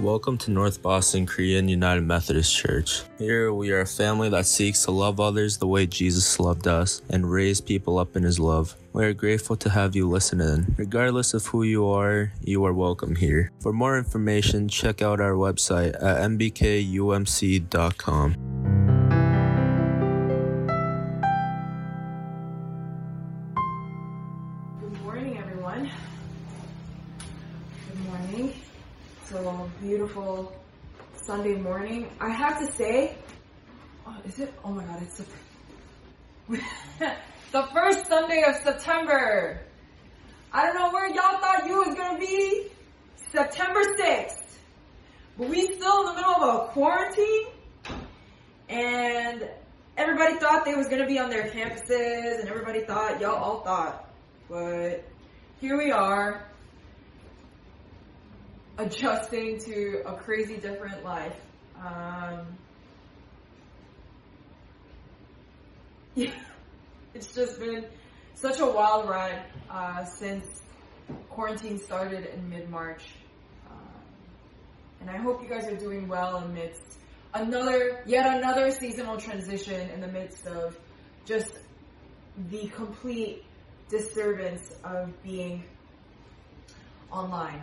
Welcome to North Boston Korean United Methodist Church. Here we are a family that seeks to love others the way Jesus loved us and raise people up in his love. We are grateful to have you listen in. Regardless of who you are, you are welcome here. For more information, check out our website at nbkumc.com. beautiful Sunday morning. I have to say, oh, is it? Oh my God, it's the, the first Sunday of September. I don't know where y'all thought you was gonna be September 6th, but we still in the middle of a quarantine, and everybody thought they was gonna be on their campuses, and everybody thought y'all all thought, but here we are adjusting to a crazy different life. Um, yeah, it's just been such a wild ride uh, since quarantine started in mid-March. Um, and I hope you guys are doing well amidst another, yet another seasonal transition in the midst of just the complete disturbance of being online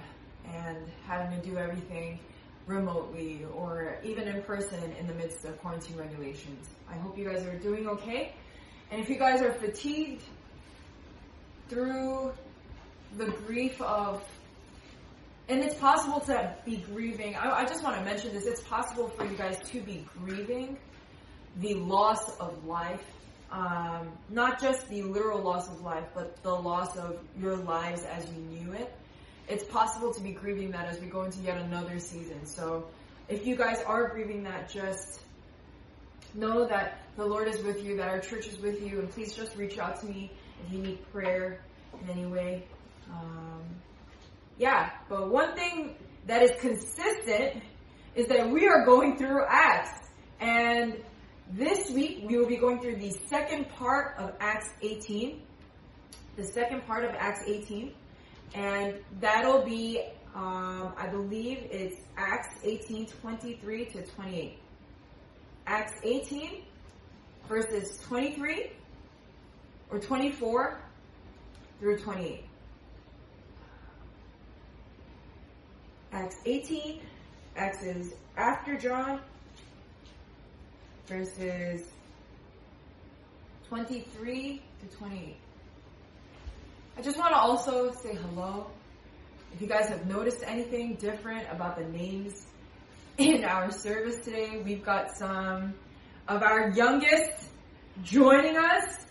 and having to do everything remotely or even in person in the midst of quarantine regulations. I hope you guys are doing okay. And if you guys are fatigued through the grief of, and it's possible to be grieving, I, I just want to mention this, it's possible for you guys to be grieving the loss of life um, not just the literal loss of life, but the loss of your lives as you knew it. It's possible to be grieving that as we go into yet another season. So if you guys are grieving that, just know that the Lord is with you, that our church is with you, and please just reach out to me if you need prayer in any way. Um, yeah, but one thing that is consistent is that we are going through Acts. And this week, we will be going through the second part of Acts 18. The second part of Acts 18. And that'll be, um, I believe it's Acts 18, 23 to 28. Acts 18, verses 23 or 24 through 28. Acts 18, Acts is after John, verses 23 to 28. I just want to also say hello. If you guys have noticed anything different about the names in our service today, we've got some of our youngest joining us.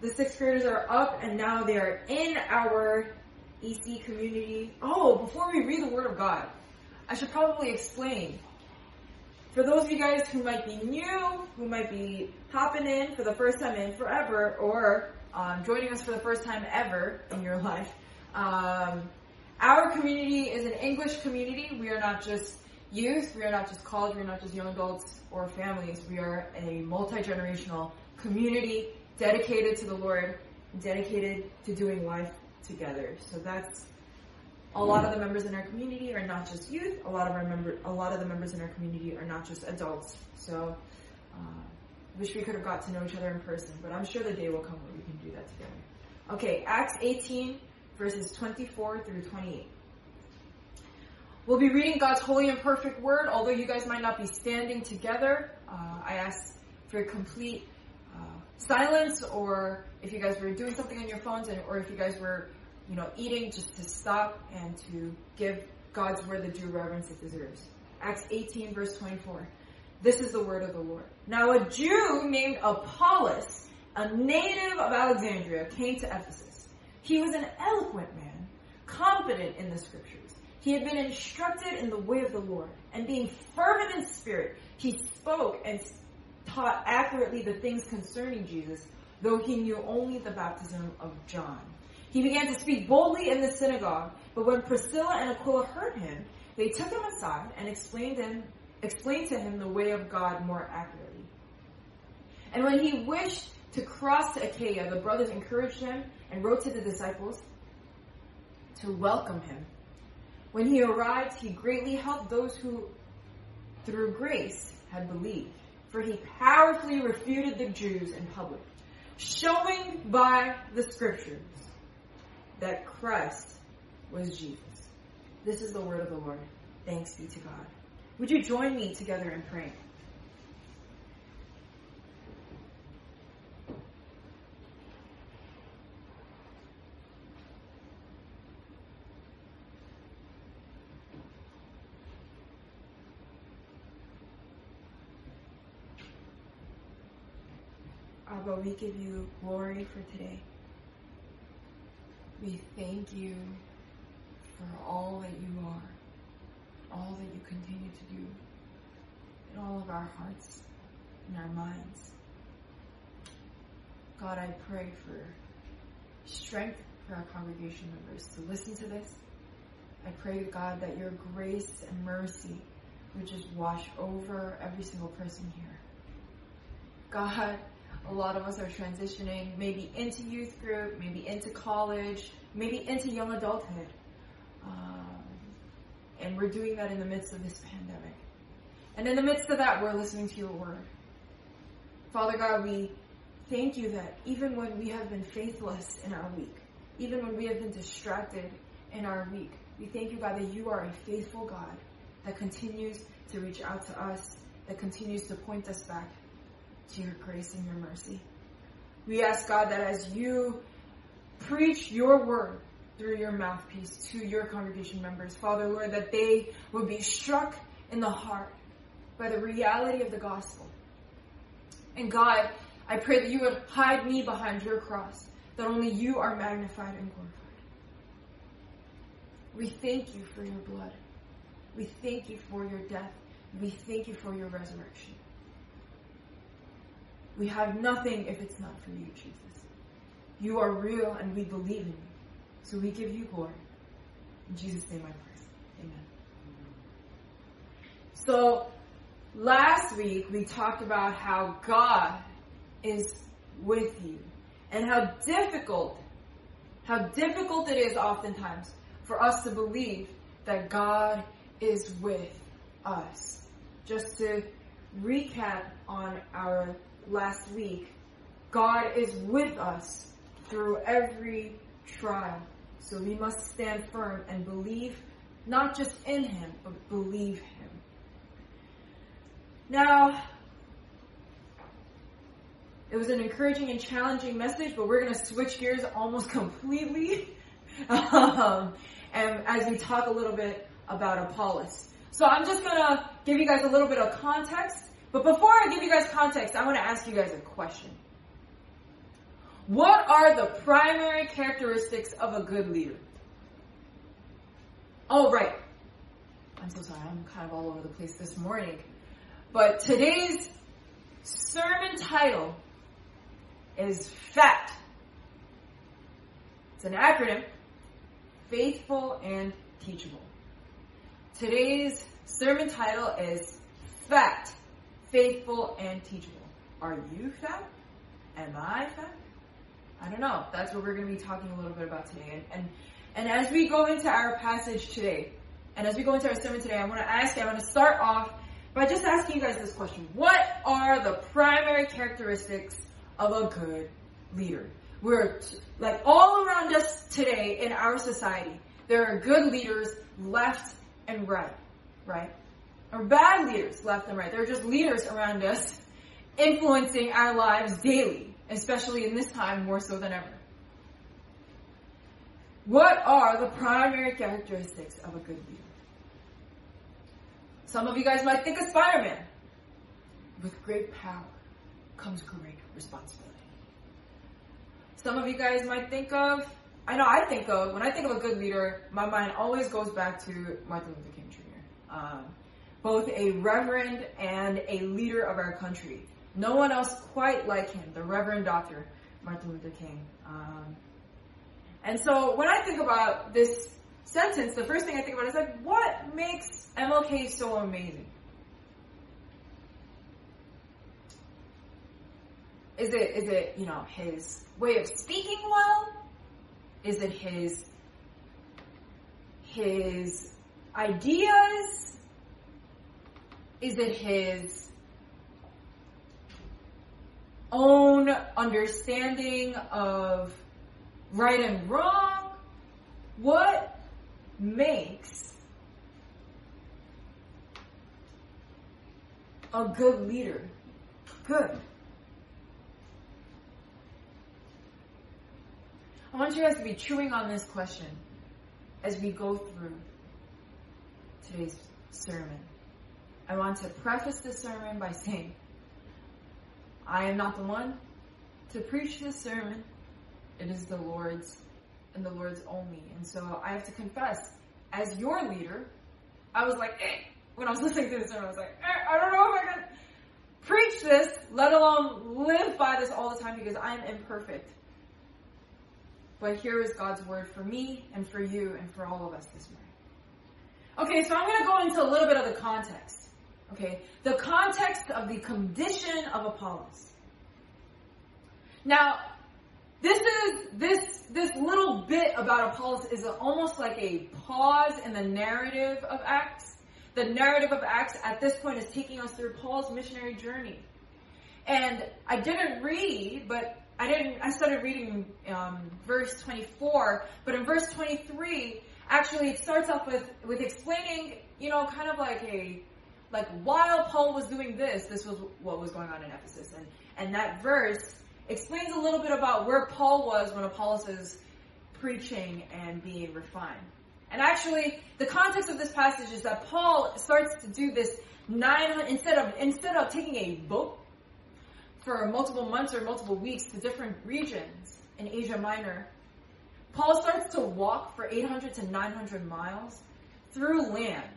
The sixth graders are up and now they are in our EC community. Oh, before we read the Word of God, I should probably explain for those of you guys who might be new, who might be hopping in for the first time in forever, or um, joining us for the first time ever in your life, um, our community is an English community. We are not just youth, we are not just college, we are not just young adults or families. We are a multi generational community dedicated to the Lord, dedicated to doing life together. So that's a lot of the members in our community are not just youth. A lot of our member, a lot of the members in our community are not just adults. So, uh, wish we could have got to know each other in person, but I'm sure the day will come where we can do that together. Okay, Acts 18, verses 24 through 28. We'll be reading God's holy and perfect word. Although you guys might not be standing together, uh, I ask for complete uh, silence, or if you guys were doing something on your phones, and, or if you guys were you know, eating just to stop and to give God's word the due reverence it deserves. Acts 18 verse 24. This is the word of the Lord. Now a Jew named Apollos, a native of Alexandria, came to Ephesus. He was an eloquent man, confident in the scriptures. He had been instructed in the way of the Lord, and being fervent in spirit, he spoke and taught accurately the things concerning Jesus, though he knew only the baptism of John. He began to speak boldly in the synagogue, but when Priscilla and Aquila heard him, they took him aside and explained, to him, explained to him the way of God more accurately. And when he wished to cross to Achaia, the brothers encouraged him and wrote to the disciples to welcome him. When he arrived, he greatly helped those who, through grace, had believed. For he powerfully refuted the Jews in public, showing by the scriptures that Christ was Jesus. This is the word of the Lord. Thanks be to God. Would you join me together in praying? Abba, we give you glory for today. We thank you for all that you are, all that you continue to do in all of our hearts and our minds. God, I pray for strength for our congregation members to listen to this. I pray, God, that your grace and mercy would just wash over every single person here. God, a lot of us are transitioning maybe into youth group, maybe into college, maybe into young adulthood. Um, and we're doing that in the midst of this pandemic. And in the midst of that, we're listening to your word. Father God, we thank you that even when we have been faithless in our week, even when we have been distracted in our week, we thank you, God, that you are a faithful God that continues to reach out to us, that continues to point us back to your grace and your mercy. We ask, God, that as you preach your word through your mouthpiece to your congregation members, Father, Lord, that they would be struck in the heart by the reality of the gospel. And God, I pray that you would hide me behind your cross, that only you are magnified and glorified. We thank you for your blood. We thank you for your death. We thank you for your resurrection. We have nothing if it's not for you, Jesus. You are real and we believe in you. So we give you glory. In Jesus' name I pray. Amen. So last week we talked about how God is with you and how difficult, how difficult it is oftentimes for us to believe that God is with us. Just to recap on our last week, God is with us through every trial. So we must stand firm and believe not just in Him, but believe Him. Now, it was an encouraging and challenging message, but we're going to switch gears almost completely. um, and as we talk a little bit about Apollos. So I'm just going to give you guys a little bit of context but before I give you guys context, I want to ask you guys a question. What are the primary characteristics of a good leader? Oh, right. I'm so sorry. I'm kind of all over the place this morning. But today's sermon title is FAT. It's an acronym Faithful and Teachable. Today's sermon title is FAT faithful and teachable. Are you fat? Am I fat? I don't know. That's what we're going to be talking a little bit about today. And, and, and as we go into our passage today, and as we go into our sermon today, I want to ask you, I want to start off by just asking you guys this question. What are the primary characteristics of a good leader? We're like all around us today in our society, there are good leaders left and right, right? or bad leaders left and right. They're just leaders around us influencing our lives daily, especially in this time more so than ever. What are the primary characteristics of a good leader? Some of you guys might think of Spider-Man. With great power comes great responsibility. Some of you guys might think of, I know I think of, when I think of a good leader, my mind always goes back to Martin Luther King Jr. Um, both a reverend and a leader of our country. No one else quite like him, the Reverend Dr. Martin Luther King. Um, and so when I think about this sentence, the first thing I think about is like, what makes MLK so amazing? Is it, is it, you know, his way of speaking well? Is it his, his ideas? Is it his own understanding of right and wrong? What makes a good leader good? I want you guys to be chewing on this question as we go through today's sermon. I want to preface the sermon by saying, I am not the one to preach this sermon. It is the Lord's and the Lord's only. And so I have to confess, as your leader, I was like, eh. when I was listening to this sermon, I was like, eh, I don't know if I can preach this, let alone live by this all the time because I am imperfect. But here is God's word for me and for you and for all of us this morning. Okay, so I'm going to go into a little bit of the context. Okay, the context of the condition of Apollos. Now, this is this this little bit about Apollos is almost like a pause in the narrative of Acts. The narrative of Acts at this point is taking us through Paul's missionary journey. And I didn't read, but I didn't. I started reading um, verse 24, but in verse 23, actually, it starts off with with explaining, you know, kind of like a like while Paul was doing this, this was what was going on in Ephesus, and and that verse explains a little bit about where Paul was when Apollos is preaching and being refined. And actually, the context of this passage is that Paul starts to do this nine instead of instead of taking a boat for multiple months or multiple weeks to different regions in Asia Minor, Paul starts to walk for 800 to 900 miles through land.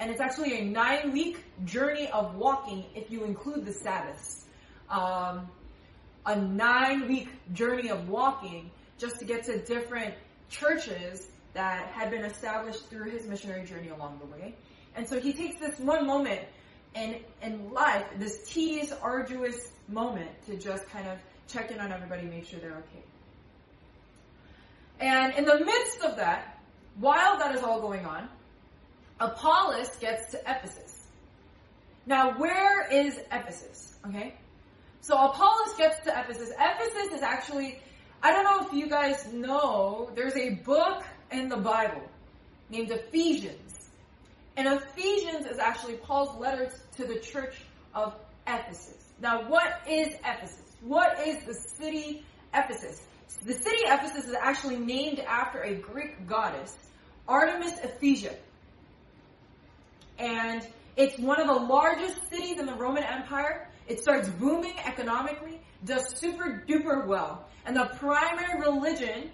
And it's actually a nine week journey of walking if you include the Sabbaths. Um, a nine week journey of walking just to get to different churches that had been established through his missionary journey along the way. And so he takes this one moment in, in life, this tedious, arduous moment to just kind of check in on everybody, make sure they're okay. And in the midst of that, while that is all going on, Apollos gets to Ephesus. Now, where is Ephesus? Okay? So Apollos gets to Ephesus. Ephesus is actually, I don't know if you guys know, there's a book in the Bible named Ephesians. And Ephesians is actually Paul's letter to the church of Ephesus. Now, what is Ephesus? What is the city Ephesus? The city Ephesus is actually named after a Greek goddess, Artemis Ephesia. And it's one of the largest cities in the Roman Empire. It starts booming economically, does super duper well. And the primary religion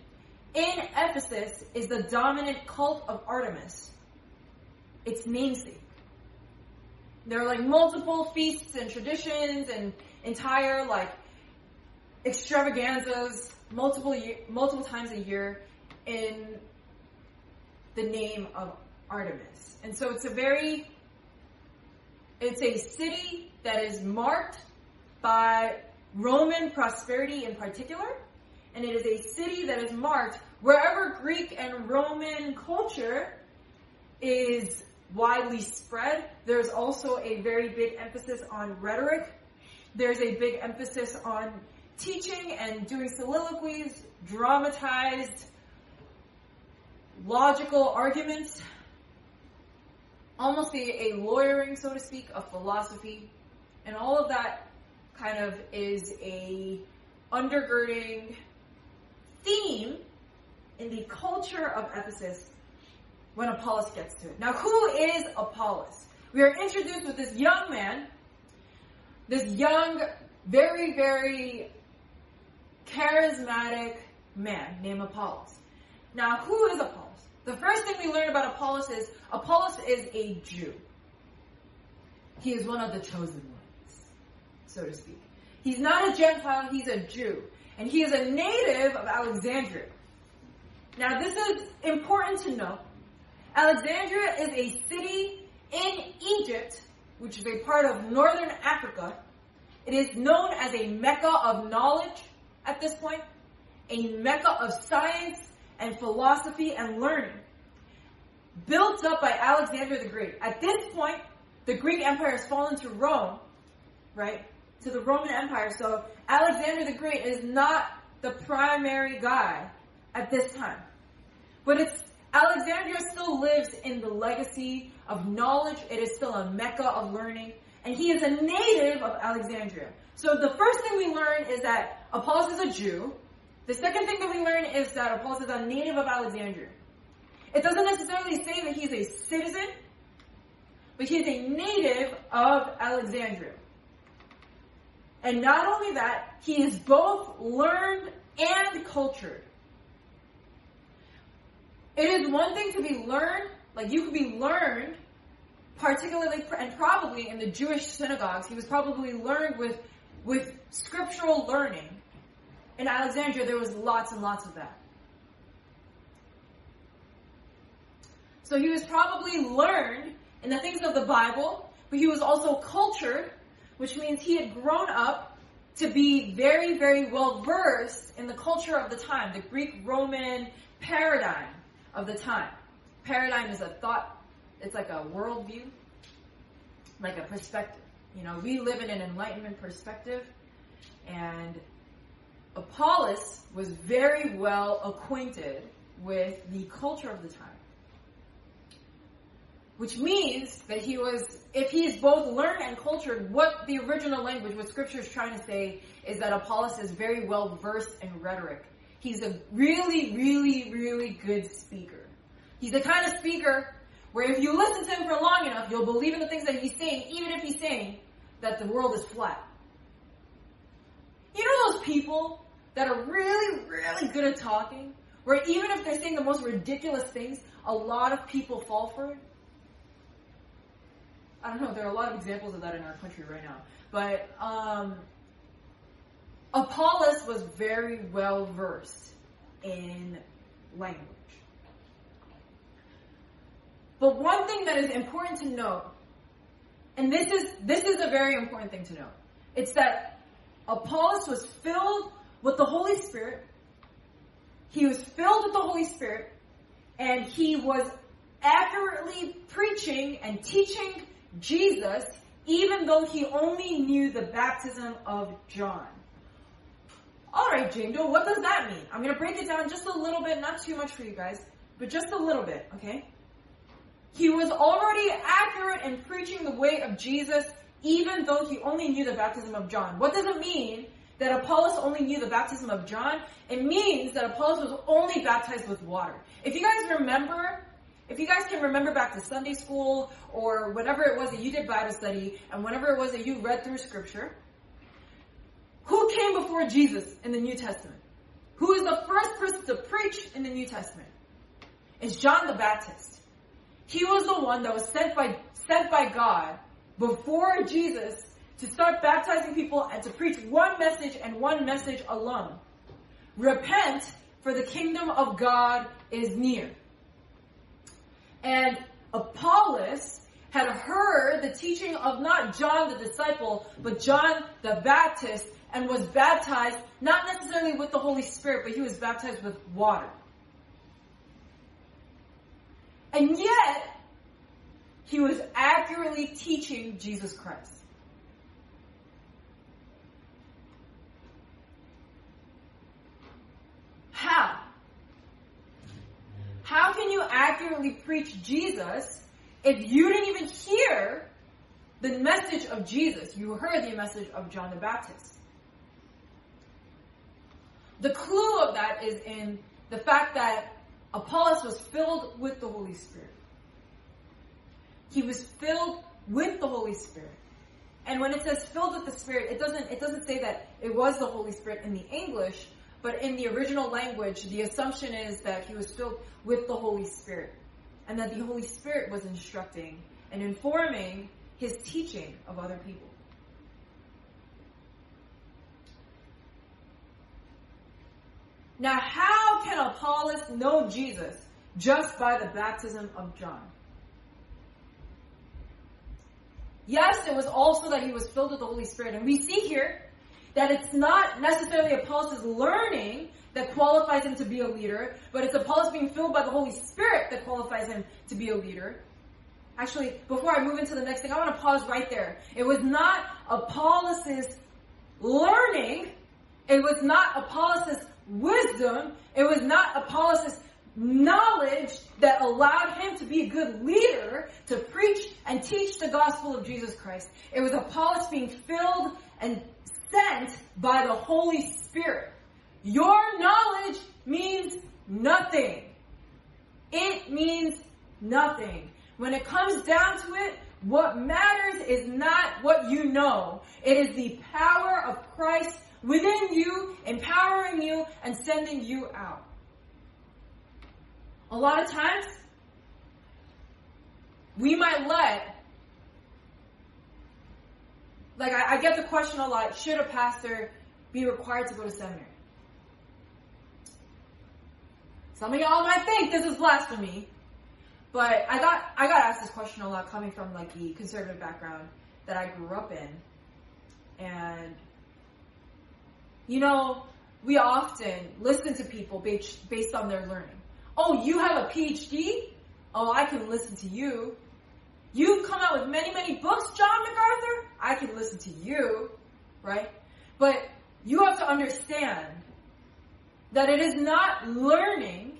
in Ephesus is the dominant cult of Artemis, its namesake. There are like multiple feasts and traditions and entire like extravaganzas multiple year, multiple times a year in the name of Artemis. And so it's a very it's a city that is marked by Roman prosperity in particular, and it is a city that is marked wherever Greek and Roman culture is widely spread. There's also a very big emphasis on rhetoric. There's a big emphasis on teaching and doing soliloquies, dramatized, logical arguments, almost a, a lawyering, so to speak, of philosophy. And all of that kind of is a undergirding theme in the culture of Ephesus when Apollos gets to it. Now, who is Apollos? We are introduced with this young man, this young, very, very charismatic man named Apollos. Now, who is Apollos? The first thing we learn about Apollos is Apollos is a Jew. He is one of the chosen ones, so to speak. He's not a Gentile, he's a Jew. And he is a native of Alexandria. Now, this is important to know Alexandria is a city in Egypt, which is a part of northern Africa. It is known as a mecca of knowledge at this point, a mecca of science and philosophy and learning. built up by Alexander the Great. At this point, the Greek Empire has fallen to Rome, right? To the Roman Empire. So Alexander the Great is not the primary guy at this time. But it's Alexandria still lives in the legacy of knowledge. It is still a mecca of learning. And he is a native of Alexandria. So the first thing we learn is that Apollos is a Jew. The second thing that we learn is that Apollos is a native of Alexandria. It doesn't necessarily say that he's a citizen, but he's a native of Alexandria. And not only that, he is both learned and cultured. It is one thing to be learned, like you could be learned, particularly and probably in the Jewish synagogues. He was probably learned with with scriptural learning. In Alexandria, there was lots and lots of that. So he was probably learned in the things of the Bible, but he was also cultured, which means he had grown up to be very, very well versed in the culture of the time, the Greek Roman paradigm of the time. Paradigm is a thought, it's like a worldview, like a perspective. You know, we live in an enlightenment perspective, and Apollos was very well acquainted with the culture of the time. Which means that he was, if he is both learned and cultured, what the original language, what scripture is trying to say is that Apollos is very well versed in rhetoric. He's a really, really, really good speaker. He's the kind of speaker where if you listen to him for long enough, you'll believe in the things that he's saying, even if he's saying that the world is flat. You know those people that are really, really good at talking, where even if they're saying the most ridiculous things, a lot of people fall for it? I don't know, there are a lot of examples of that in our country right now. But um, Apollos was very well versed in language. But one thing that is important to note, and this is this is a very important thing to note, it's that Apollos was filled with the Holy Spirit. He was filled with the Holy Spirit, and he was accurately preaching and teaching Jesus, even though he only knew the baptism of John. All right, Jane Doe, what does that mean? I'm going to break it down just a little bit, not too much for you guys, but just a little bit, okay? He was already accurate in preaching the way of Jesus, even though he only knew the baptism of John. What does it mean that Apollos only knew the baptism of John? It means that Apollos was only baptized with water. If you guys remember, if you guys can remember back to Sunday school or whatever it was that you did Bible study and whatever it was that you read through scripture, who came before Jesus in the New Testament? Who is the first person to preach in the New Testament? It's John the Baptist. He was the one that was sent by, sent by God before Jesus to start baptizing people and to preach one message and one message alone. Repent, for the kingdom of God is near. And Apollos had heard the teaching of not John the disciple, but John the Baptist, and was baptized not necessarily with the Holy Spirit, but he was baptized with water. And yet, he was accurately teaching Jesus Christ. How? How can you accurately preach Jesus if you didn't even hear the message of Jesus? You heard the message of John the Baptist. The clue of that is in the fact that Apollos was filled with the Holy Spirit. He was filled with the Holy Spirit. And when it says filled with the Spirit, it doesn't it doesn't say that it was the Holy Spirit in the English, but in the original language, the assumption is that he was filled with the Holy Spirit. And that the Holy Spirit was instructing and informing his teaching of other people. Now, how can Apollos know Jesus just by the baptism of John? Yes, it was also that he was filled with the Holy Spirit. And we see here that it's not necessarily Apollos' learning that qualifies him to be a leader, but it's Apollos being filled by the Holy Spirit that qualifies him to be a leader. Actually, before I move into the next thing, I want to pause right there. It was not Apollos' learning, it was not Apollos' wisdom, it was not Apollos' knowledge that allowed him to be a good leader to preach and teach the gospel of Jesus Christ. It was Apollos being filled and sent by the Holy Spirit. Your knowledge means nothing. It means nothing. When it comes down to it, what matters is not what you know. It is the power of Christ within you, empowering you and sending you out. A lot of times, we might let, like, I, I, get the question a lot should a pastor be required to go to seminary? Some of y'all might think this is blasphemy, but I got I got asked this question a lot coming from like the conservative background that I grew up in, and you know we often listen to people based based on their learning. Oh, you have a PhD? Oh, I can listen to you. You've come out with many, many books, John MacArthur? I can listen to you, right? But you have to understand that it is not learning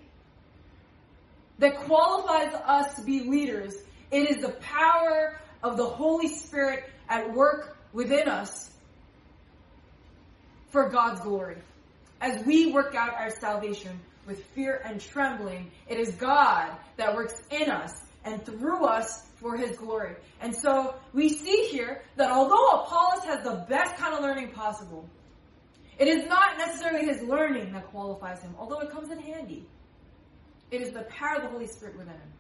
that qualifies us to be leaders. It is the power of the Holy Spirit at work within us for God's glory. As we work out our salvation with fear and trembling. It is God that works in us and through us for his glory. And so we see here that although Apollos has the best kind of learning possible, it is not necessarily his learning that qualifies him, although it comes in handy. It is the power of the Holy Spirit within him.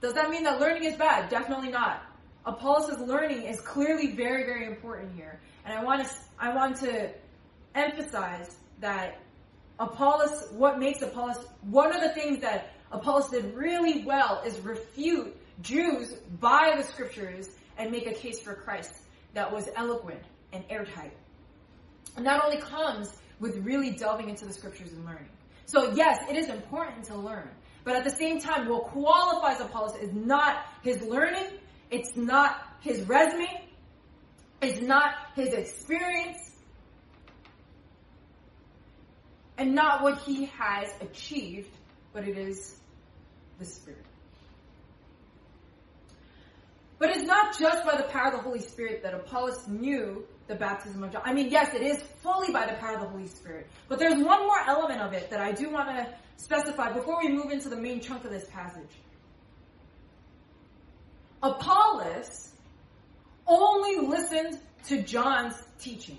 Does that mean that learning is bad? Definitely not. Apollos' learning is clearly very, very important here. And I want to, I want to emphasize that Apollos, what makes Apollos, one of the things that Apollos did really well is refute Jews by the scriptures and make a case for Christ that was eloquent and airtight. And that only comes with really delving into the scriptures and learning. So yes, it is important to learn. But at the same time, what qualifies Apollos is not his learning, it's not his resume, it's not his experience, and not what he has achieved, but it is the Spirit. But it's not just by the power of the Holy Spirit that Apollos knew the baptism of John. I mean, yes, it is fully by the power of the Holy Spirit. But there's one more element of it that I do want to specify before we move into the main chunk of this passage. Apollos only listened to John's teaching.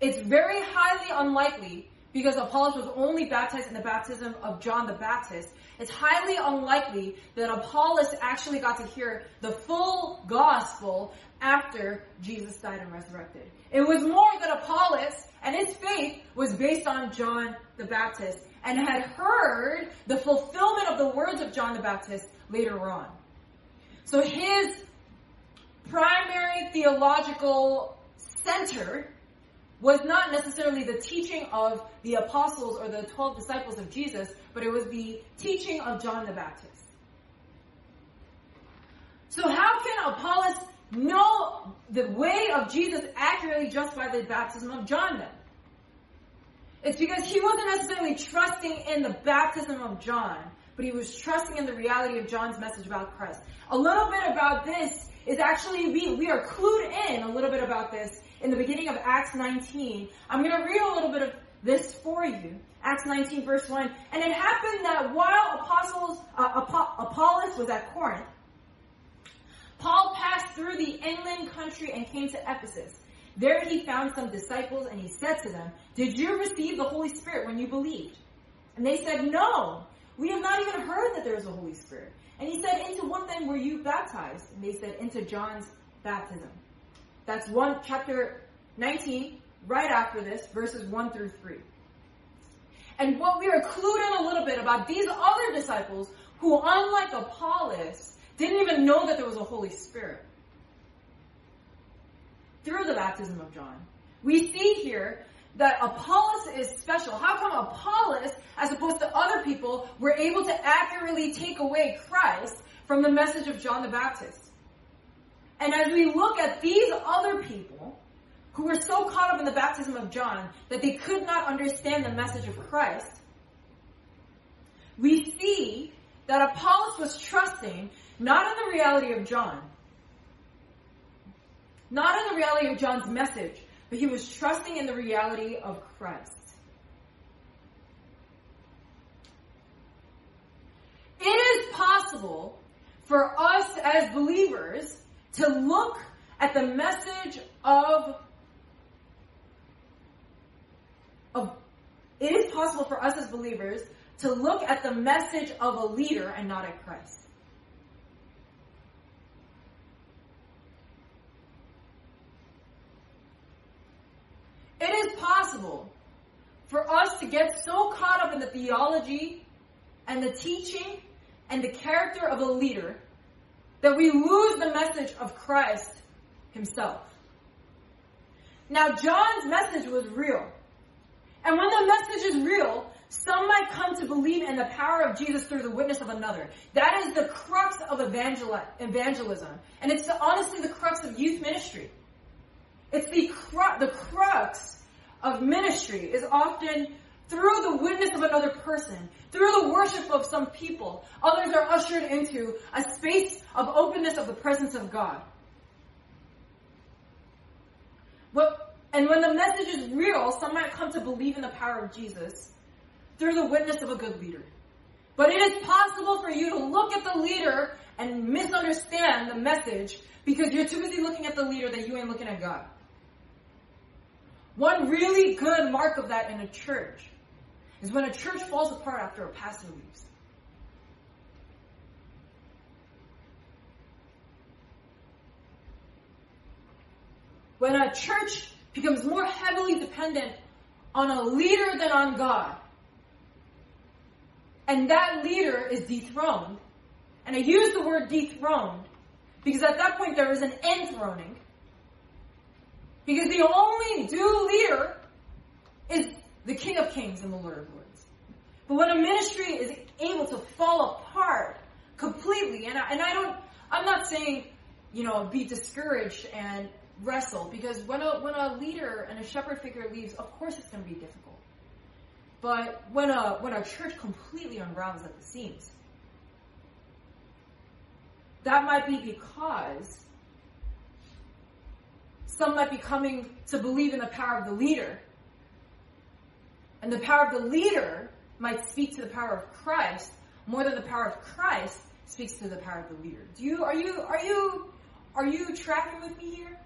It's very highly unlikely because Apollos was only baptized in the baptism of John the Baptist. It's highly unlikely that Apollos actually got to hear the full gospel after Jesus died and resurrected. It was more that Apollos and his faith was based on John the Baptist and had heard the fulfillment of the words of John the Baptist later on. So his primary theological center was not necessarily the teaching of the apostles or the 12 disciples of Jesus, but it was the teaching of John the Baptist. So how can Apollos know the way of Jesus accurately just by the baptism of John then? It's because he wasn't necessarily trusting in the baptism of John, but he was trusting in the reality of John's message about Christ. A little bit about this is actually, we, we are clued in a little bit about this in the beginning of Acts 19. I'm going to read a little bit of this for you. Acts 19 verse 1. And it happened that while apostles, uh, Apollos was at Corinth, Paul passed through the inland country and came to Ephesus. There he found some disciples and he said to them, Did you receive the Holy Spirit when you believed? And they said, No, we have not even heard that there is a Holy Spirit. And he said, Into what then were you baptized? And they said, Into John's baptism. That's one chapter 19, right after this, verses 1 through 3. And what we are clued in a little bit about these other disciples who, unlike Apollos, didn't even know that there was a Holy Spirit. through the baptism of John. We see here that Apollos is special. How come Apollos, as opposed to other people, were able to accurately take away Christ from the message of John the Baptist? And as we look at these other people who were so caught up in the baptism of John that they could not understand the message of Christ, we see that Apollos was trusting not in the reality of John, not in the reality of John's message, but he was trusting in the reality of Christ. It is possible for us as believers to look at the message of, it is possible for us as believers to look at the message of a leader and not at Christ. It is possible for us to get so caught up in the theology and the teaching and the character of a leader that we lose the message of Christ himself. Now, John's message was real. And when the message is real, some might come to believe in the power of Jesus through the witness of another. That is the crux of evangelism. And it's the, honestly the crux of youth ministry. It's the, cru- the crux of ministry is often through the witness of another person, through the worship of some people, others are ushered into a space of openness of the presence of God. But, and when the message is real, some might come to believe in the power of Jesus through the witness of a good leader. But it is possible for you to look at the leader and misunderstand the message because you're too busy looking at the leader that you ain't looking at God. One really good mark of that in a church is when a church falls apart after a pastor leaves. When a church becomes more heavily dependent on a leader than on God, and that leader is dethroned, and I use the word dethroned because at that point there is an enthroning, because the only due leader is the King of Kings and the Lord of Lords. But when a ministry is able to fall apart completely, and I, and I don't, I'm not saying, you know, be discouraged and wrestle because when a when a leader and a shepherd figure leaves, of course it's going to be difficult. But when a when a church completely unravels at the seams, that might be because some might be coming to believe in the power of the leader. And the power of the leader might speak to the power of Christ more than the power of Christ speaks to the power of the leader. Do you are you are you are you tracking with me here?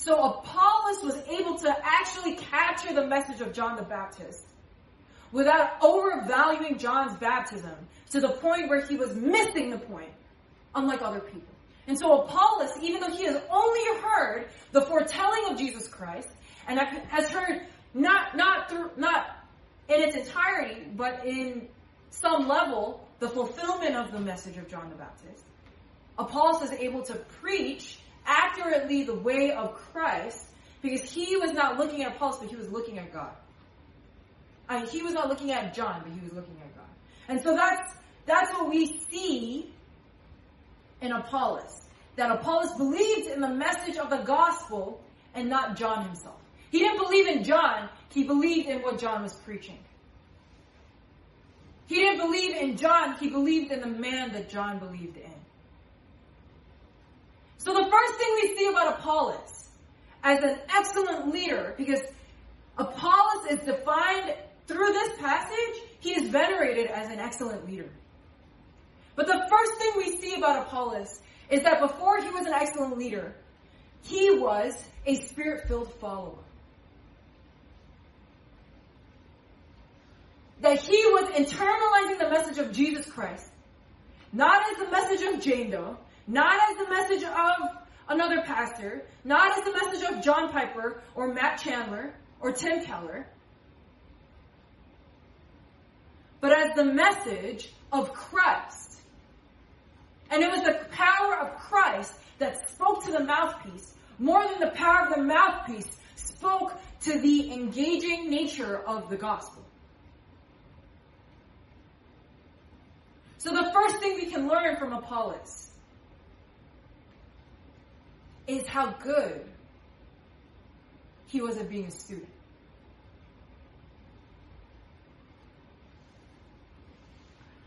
So Apollos was able to actually capture the message of John the Baptist without overvaluing John's baptism to the point where he was missing the point, unlike other people. And so Apollos, even though he has only heard the foretelling of Jesus Christ, and has heard not not through not in its entirety, but in some level, the fulfillment of the message of John the Baptist, Apollos is able to preach accurately the way of Christ because he was not looking at Apollos, but he was looking at God. Mean, he was not looking at John, but he was looking at God. And so that's that's what we see in Apollos. That Apollos believed in the message of the gospel and not John himself. He didn't believe in John, he believed in what John was preaching. He didn't believe in John, he believed in the man that John believed in. So the first thing we see about Apollos as an excellent leader, because Apollos is defined through this passage, he is venerated as an excellent leader. But the first thing we see about Apollos is that before he was an excellent leader, he was a spirit filled follower. That he was internalizing the message of Jesus Christ, not as the message of Jane Doe, not as the message of another pastor, not as the message of John Piper or Matt Chandler or Tim Keller, but as the message of Christ. And it was the power of Christ that spoke to the mouthpiece more than the power of the mouthpiece, spoke to the engaging nature of the gospel. So the first thing we can learn from Apollos is how good he was at being a student.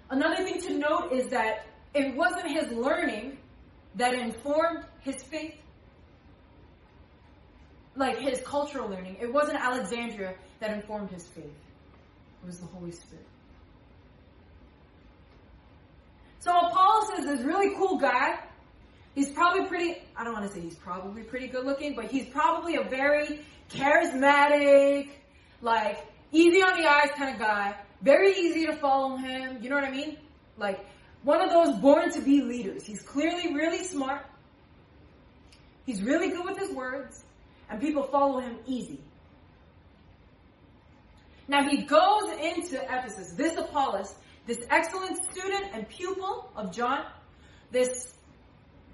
Another thing to note is that it wasn't his learning that informed his faith, like his cultural learning. It wasn't Alexandria that informed his faith, it was the Holy Spirit. So Apollos is this really cool guy. He's probably pretty, I don't want to say he's probably pretty good looking, but he's probably a very charismatic, like easy on the eyes kind of guy. Very easy to follow him. You know what I mean? Like one of those born to be leaders. He's clearly really smart. He's really good with his words, and people follow him easy. Now he goes into Ephesus. This Apollos, this excellent student and pupil of John, this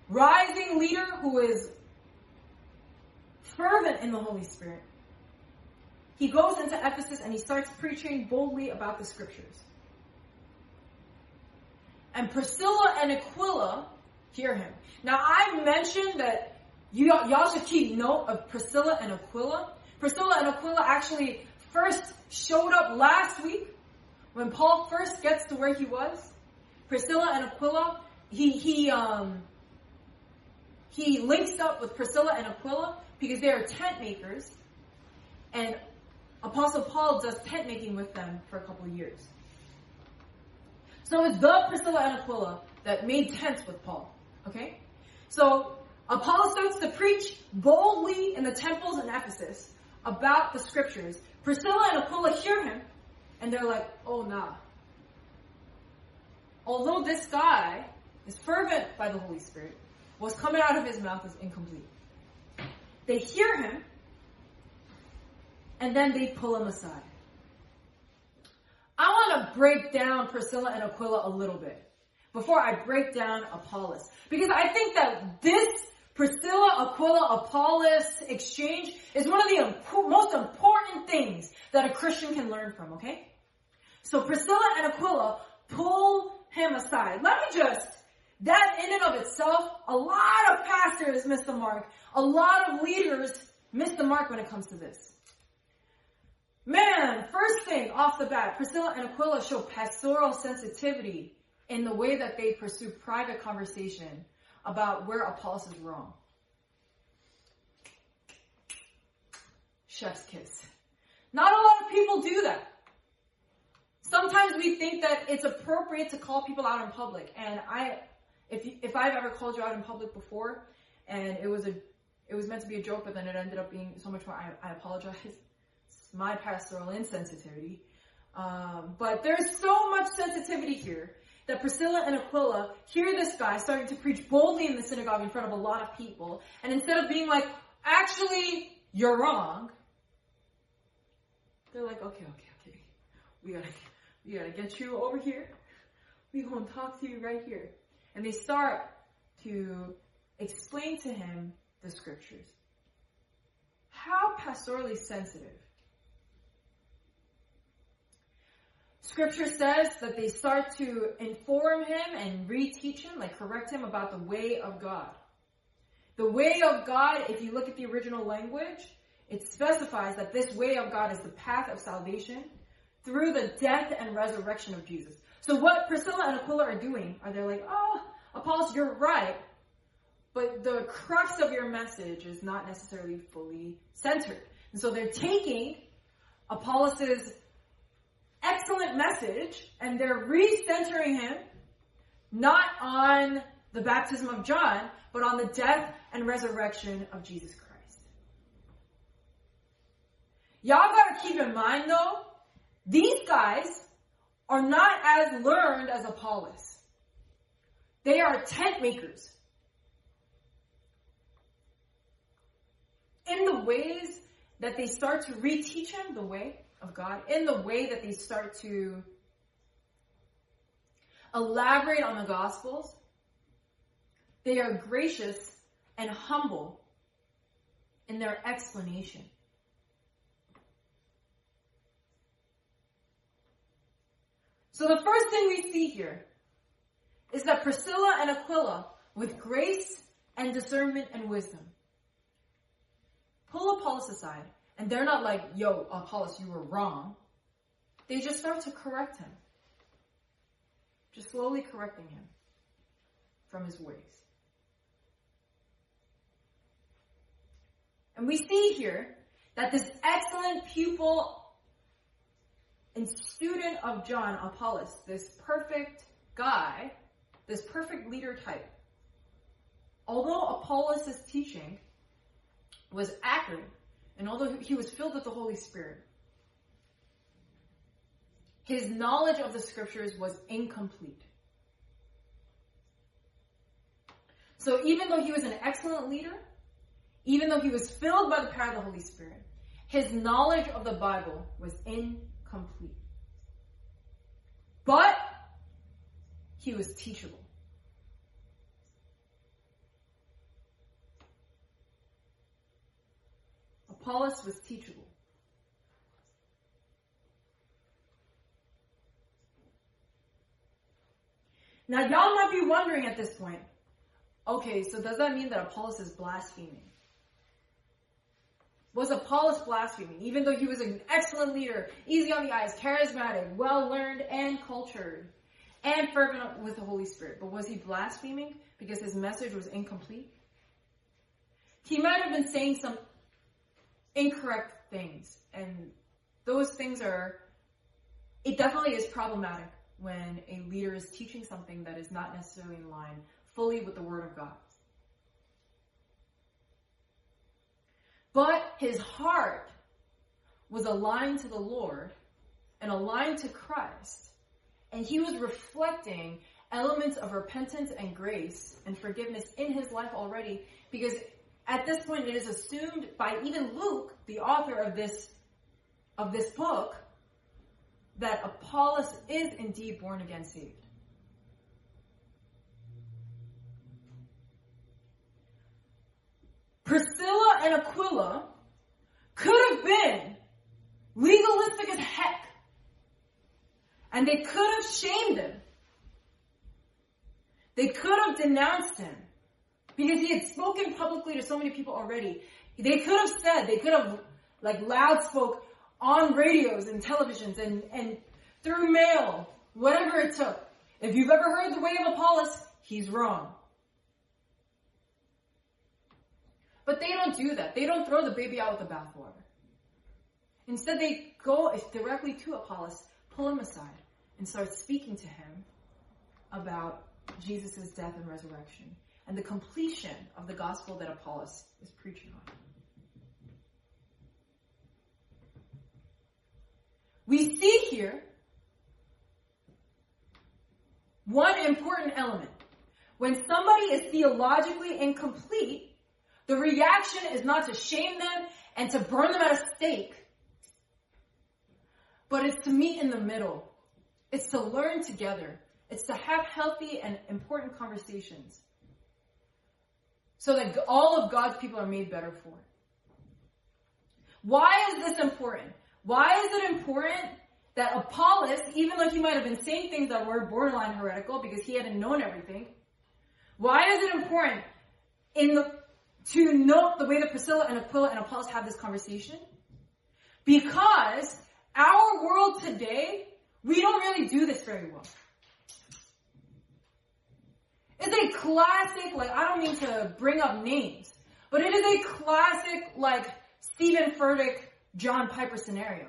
rising leader who is fervent in the Holy Spirit. He goes into Ephesus and he starts preaching boldly about the scriptures. And Priscilla and Aquila hear him. Now, I mentioned that you, y'all should keep note of Priscilla and Aquila. Priscilla and Aquila actually first showed up last week when Paul first gets to where he was. Priscilla and Aquila, he, he, um, he links up with Priscilla and Aquila because they are tent makers. And Apostle Paul does tent making with them for a couple of years. So it's the Priscilla and Aquila that made tents with Paul. Okay? So Apollos starts to preach boldly in the temples in Ephesus about the scriptures. Priscilla and Aquila hear him, and they're like, oh nah. Although this guy is fervent by the Holy Spirit, what's coming out of his mouth is incomplete. They hear him, and then they pull him aside. I want to break down Priscilla and Aquila a little bit before I break down Apollos. Because I think that this Priscilla, Aquila, Apollos exchange is one of the most important things that a Christian can learn from, okay? So Priscilla and Aquila pull him aside. Let me just, that in and of itself, a lot of pastors miss the mark. A lot of leaders miss the mark when it comes to this. Man, first thing off the bat, Priscilla and Aquila show pastoral sensitivity in the way that they pursue private conversation about where Apollos is wrong. Chef's kiss. Not a lot of people do that. Sometimes we think that it's appropriate to call people out in public, and I, if if I've ever called you out in public before, and it was a, it was meant to be a joke, but then it ended up being so much more. I, I apologize my pastoral insensitivity. Um, but there's so much sensitivity here that Priscilla and Aquila hear this guy starting to preach boldly in the synagogue in front of a lot of people, and instead of being like, actually, you're wrong, they're like, okay, okay, okay, we gotta, we gotta get you over here. We gonna talk to you right here, and they start to explain to him the scriptures. How pastorally sensitive Scripture says that they start to inform him and reteach him, like correct him about the way of God. The way of God, if you look at the original language, it specifies that this way of God is the path of salvation through the death and resurrection of Jesus. So what Priscilla and Aquila are doing are they're like, oh, Apollos, you're right, but the crux of your message is not necessarily fully centered. And so they're taking Apollos's excellent message and they're recentering him not on the baptism of John, but on the death and resurrection of Jesus Christ. Y'all gotta keep in mind though, these guys are not as learned as Apollos. They are tent makers. In the ways that they start to reteach him the way, of God in the way that they start to elaborate on the Gospels. They are gracious and humble in their explanation. So the first thing we see here is that Priscilla and Aquila, with grace and discernment and wisdom, pull Apollos aside, and they're not like, yo, Apollos, you were wrong. They just start to correct him. Just slowly correcting him from his ways. And we see here that this excellent pupil and student of John, Apollos, this perfect guy, this perfect leader type, although Apollos' teaching was accurate, and although he was filled with the Holy Spirit, his knowledge of the scriptures was incomplete. So even though he was an excellent leader, even though he was filled by the power of the Holy Spirit, his knowledge of the Bible was incomplete. But he was teachable. Apollos was teachable. Now, y'all might be wondering at this point okay, so does that mean that Apollos is blaspheming? Was Apollos blaspheming, even though he was an excellent leader, easy on the eyes, charismatic, well learned, and cultured, and fervent with the Holy Spirit? But was he blaspheming because his message was incomplete? He might have been saying some incorrect things, and those things are, it definitely is problematic when a leader is teaching something that is not necessarily in line fully with the Word of God. But his heart was aligned to the Lord and aligned to Christ, and he was reflecting elements of repentance and grace and forgiveness in his life already because at this point it is assumed by even Luke, the author of this of this book, that Apollos is indeed born again saved. Priscilla and Aquila could have been legalistic as heck. And they could have shamed him. They could have denounced him because he had spoken publicly to so many people already. They could have said, they could have like loud spoke on radios and televisions and, and through mail, whatever it took. If you've ever heard the way of Apollos, he's wrong. But they don't do that. They don't throw the baby out with the bathwater. Instead, they go directly to Apollos, pull him aside, and start speaking to him about Jesus' death and resurrection and the completion of the gospel that Apollos is preaching on. We see here one important element. When somebody is theologically incomplete, the reaction is not to shame them and to burn them at a stake, but it's to meet in the middle. It's to learn together. It's to have healthy and important conversations so that all of God's people are made better for it. Why is this important? Why is it important that Apollos, even though he might have been saying things that were borderline heretical because he hadn't known everything, why is it important in the, to note the way that Priscilla and Aquila and Apollos have this conversation? Because our world today, we don't really do this very well. It's a classic, like, I don't mean to bring up names, but it is a classic, like, Stephen Furtick, John Piper scenario.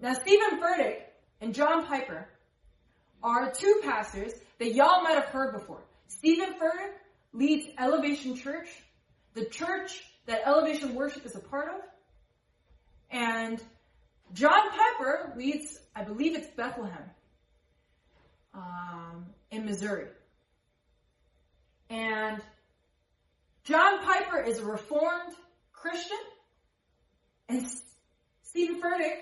Now, Stephen Furtick and John Piper are two pastors that y'all might have heard before. Stephen Furtick leads Elevation Church, the church that Elevation Worship is a part of. And John Piper leads, I believe it's Bethlehem um, in Missouri. And John Piper is a Reformed Christian, and Stephen Furtick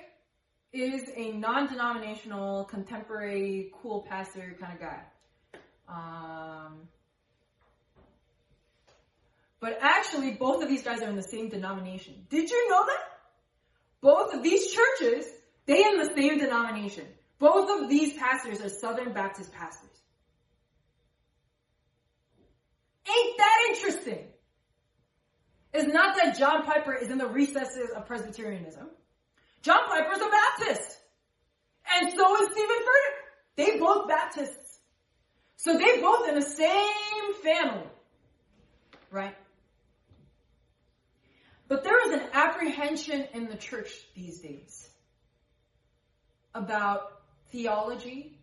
is a non-denominational, contemporary, cool pastor kind of guy. Um, But actually, both of these guys are in the same denomination. Did you know that? Both of these churches, they in the same denomination. Both of these pastors are Southern Baptist pastors. Ain't that interesting? It's not that John Piper is in the recesses of Presbyterianism. John Piper is a Baptist. And so is Stephen Furtick. They both Baptists. So they both in the same family. Right? But there is an apprehension in the church these days about theology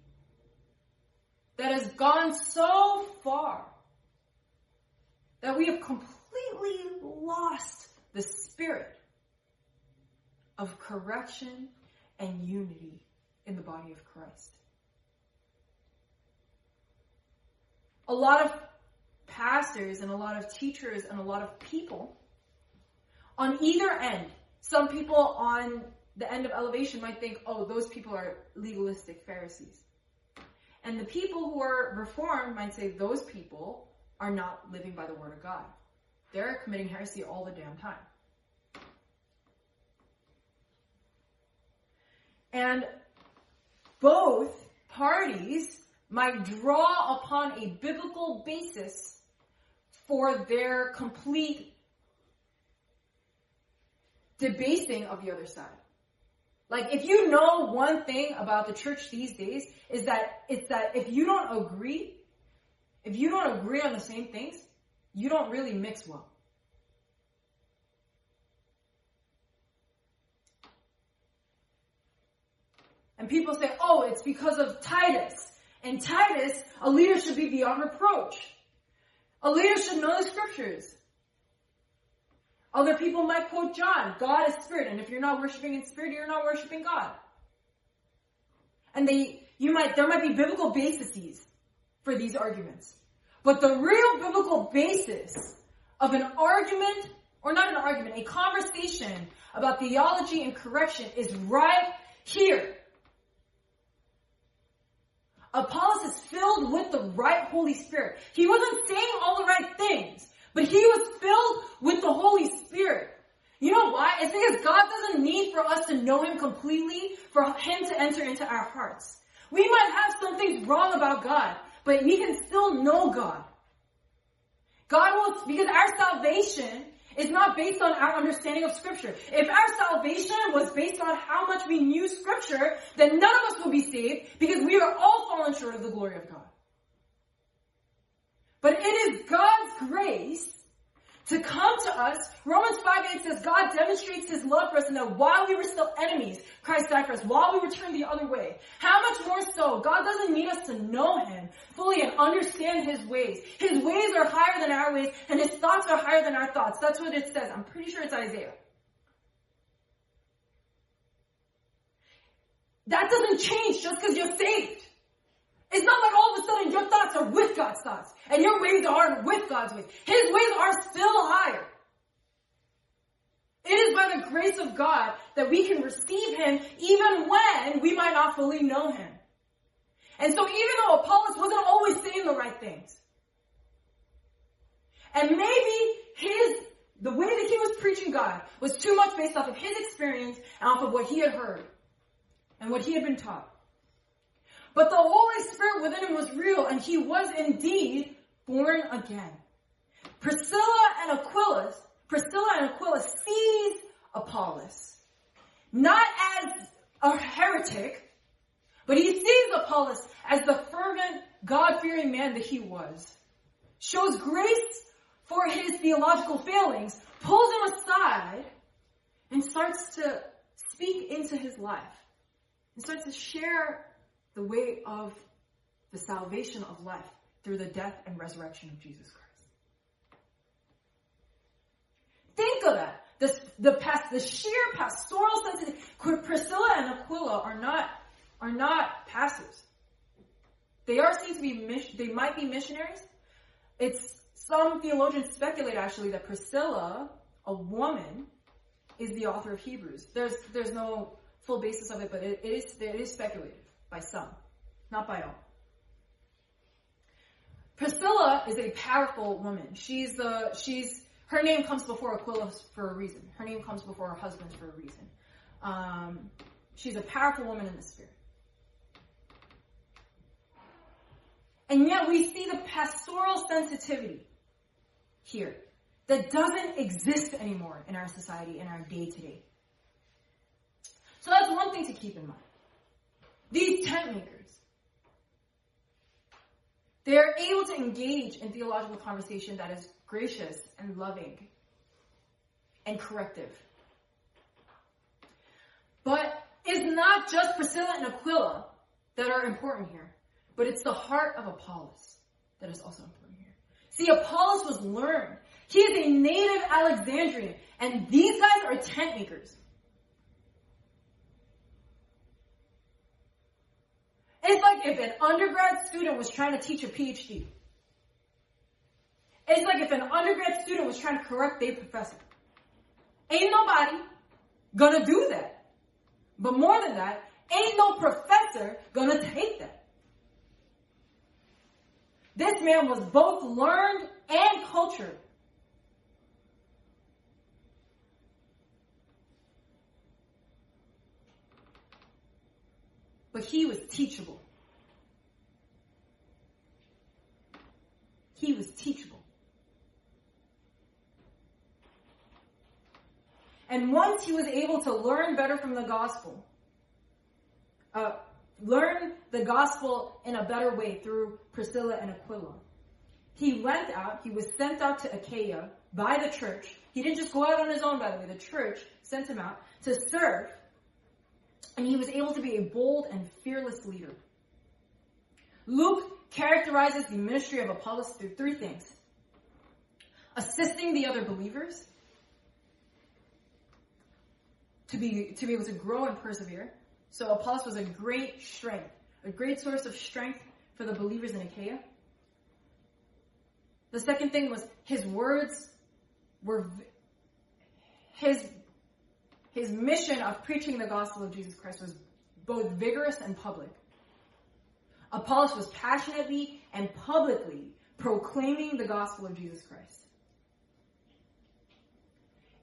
that has gone so far that we have completely lost the spirit of correction and unity in the body of Christ. A lot of pastors and a lot of teachers and a lot of people on either end, some people on the end of elevation might think, oh, those people are legalistic Pharisees. And the people who are reformed might say those people are not living by the word of God. They're committing heresy all the damn time. And both parties might draw upon a biblical basis for their complete debasing of the other side. Like if you know one thing about the church these days is that it's that if you don't agree, if you don't agree on the same things, you don't really mix well. And people say, oh, it's because of Titus. And Titus, a leader should be beyond reproach. A leader should know the scriptures. Other people might quote John, God is spirit, and if you're not worshiping in spirit, you're not worshiping God. And they, you might, there might be biblical bases for these arguments. But the real biblical basis of an argument, or not an argument, a conversation about theology and correction is right here. Apollos is filled with the right Holy Spirit. He wasn't saying all the right things, but he was filled with the Holy Spirit. You know why? It's because God doesn't need for us to know Him completely for Him to enter into our hearts. We might have some things wrong about God, but we can still know God. God will, because our salvation is not based on our understanding of scripture. If our salvation was based on how much we knew scripture, then none of us would be saved because we are all fallen short of the glory of God. But it is God's grace to come to us. Romans 5 8 says God demonstrates his love for us and that while we were still enemies, Christ died for us. While we were turned the other way. How much more so? God doesn't need us to know him fully and understand his ways. His ways are higher than our ways and his thoughts are higher than our thoughts. That's what it says. I'm pretty sure it's Isaiah. That doesn't change just because you're saved. It's not like all of a sudden your thoughts are with God's thoughts and your ways are with God's ways. His ways are still higher. It is by the grace of God that we can receive Him even when we might not fully know Him. And so even though Apollos wasn't always saying the right things, and maybe his, the way that he was preaching God was too much based off of his experience and off of what he had heard and what he had been taught. But the Holy Spirit within him was real, and he was indeed born again. Priscilla and Aquila, Priscilla and Aquila sees Apollos, not as a heretic, but he sees Apollos as the fervent, God-fearing man that he was. Shows grace for his theological failings, pulls him aside, and starts to speak into his life. And starts to share the way of the salvation of life through the death and resurrection of Jesus Christ. Think of that. The, the, past, the sheer pastoral sensitivity. Priscilla and Aquila are not, are not pastors. They are seen to be, they might be missionaries. It's, some theologians speculate actually that Priscilla, a woman, is the author of Hebrews. There's, there's no full basis of it, but it, it is, it is speculated by some, not by all. Priscilla is a powerful woman. She's the she's Her name comes before Aquila for a reason. Her name comes before her husband for a reason. Um, she's a powerful woman in the spirit. And yet we see the pastoral sensitivity here that doesn't exist anymore in our society, in our day to day. So that's one thing to keep in mind. These tent makers, they're able to engage in theological conversation that is gracious and loving and corrective. But it's not just Priscilla and Aquila that are important here, but it's the heart of Apollos that is also important here. See, Apollos was learned. He is a native Alexandrian, and these guys are tent makers. It's like if an undergrad student was trying to teach a PhD. It's like if an undergrad student was trying to correct their professor. Ain't nobody gonna do that. But more than that, ain't no professor gonna take that. This man was both learned and cultured. But he was teachable. He was teachable. And once he was able to learn better from the gospel, uh, learn the gospel in a better way through Priscilla and Aquila, he went out, he was sent out to Achaia by the church. He didn't just go out on his own, by the way. The church sent him out to serve. And he was able to be a bold and fearless leader. Luke characterizes the ministry of Apollos through three things assisting the other believers, to be, to be able to grow and persevere. So Apollos was a great strength, a great source of strength for the believers in Achaia. The second thing was his words were his his mission of preaching the gospel of Jesus Christ was both vigorous and public. Apollos was passionately and publicly proclaiming the gospel of Jesus Christ.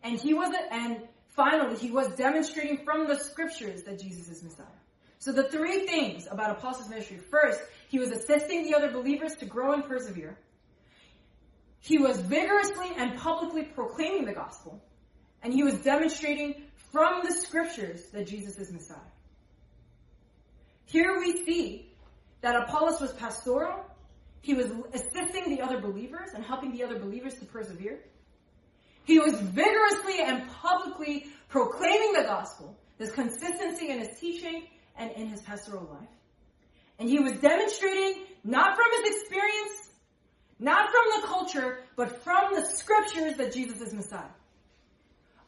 And he wasn't, and finally, he was demonstrating from the scriptures that Jesus is Messiah. So the three things about Apollos' ministry. First, he was assisting the other believers to grow and persevere. He was vigorously and publicly proclaiming the gospel. And he was demonstrating from the scriptures that Jesus is Messiah. Here we see that Apollos was pastoral. He was assisting the other believers and helping the other believers to persevere. He was vigorously and publicly proclaiming the gospel, this consistency in his teaching and in his pastoral life. And he was demonstrating, not from his experience, not from the culture, but from the scriptures that Jesus is Messiah.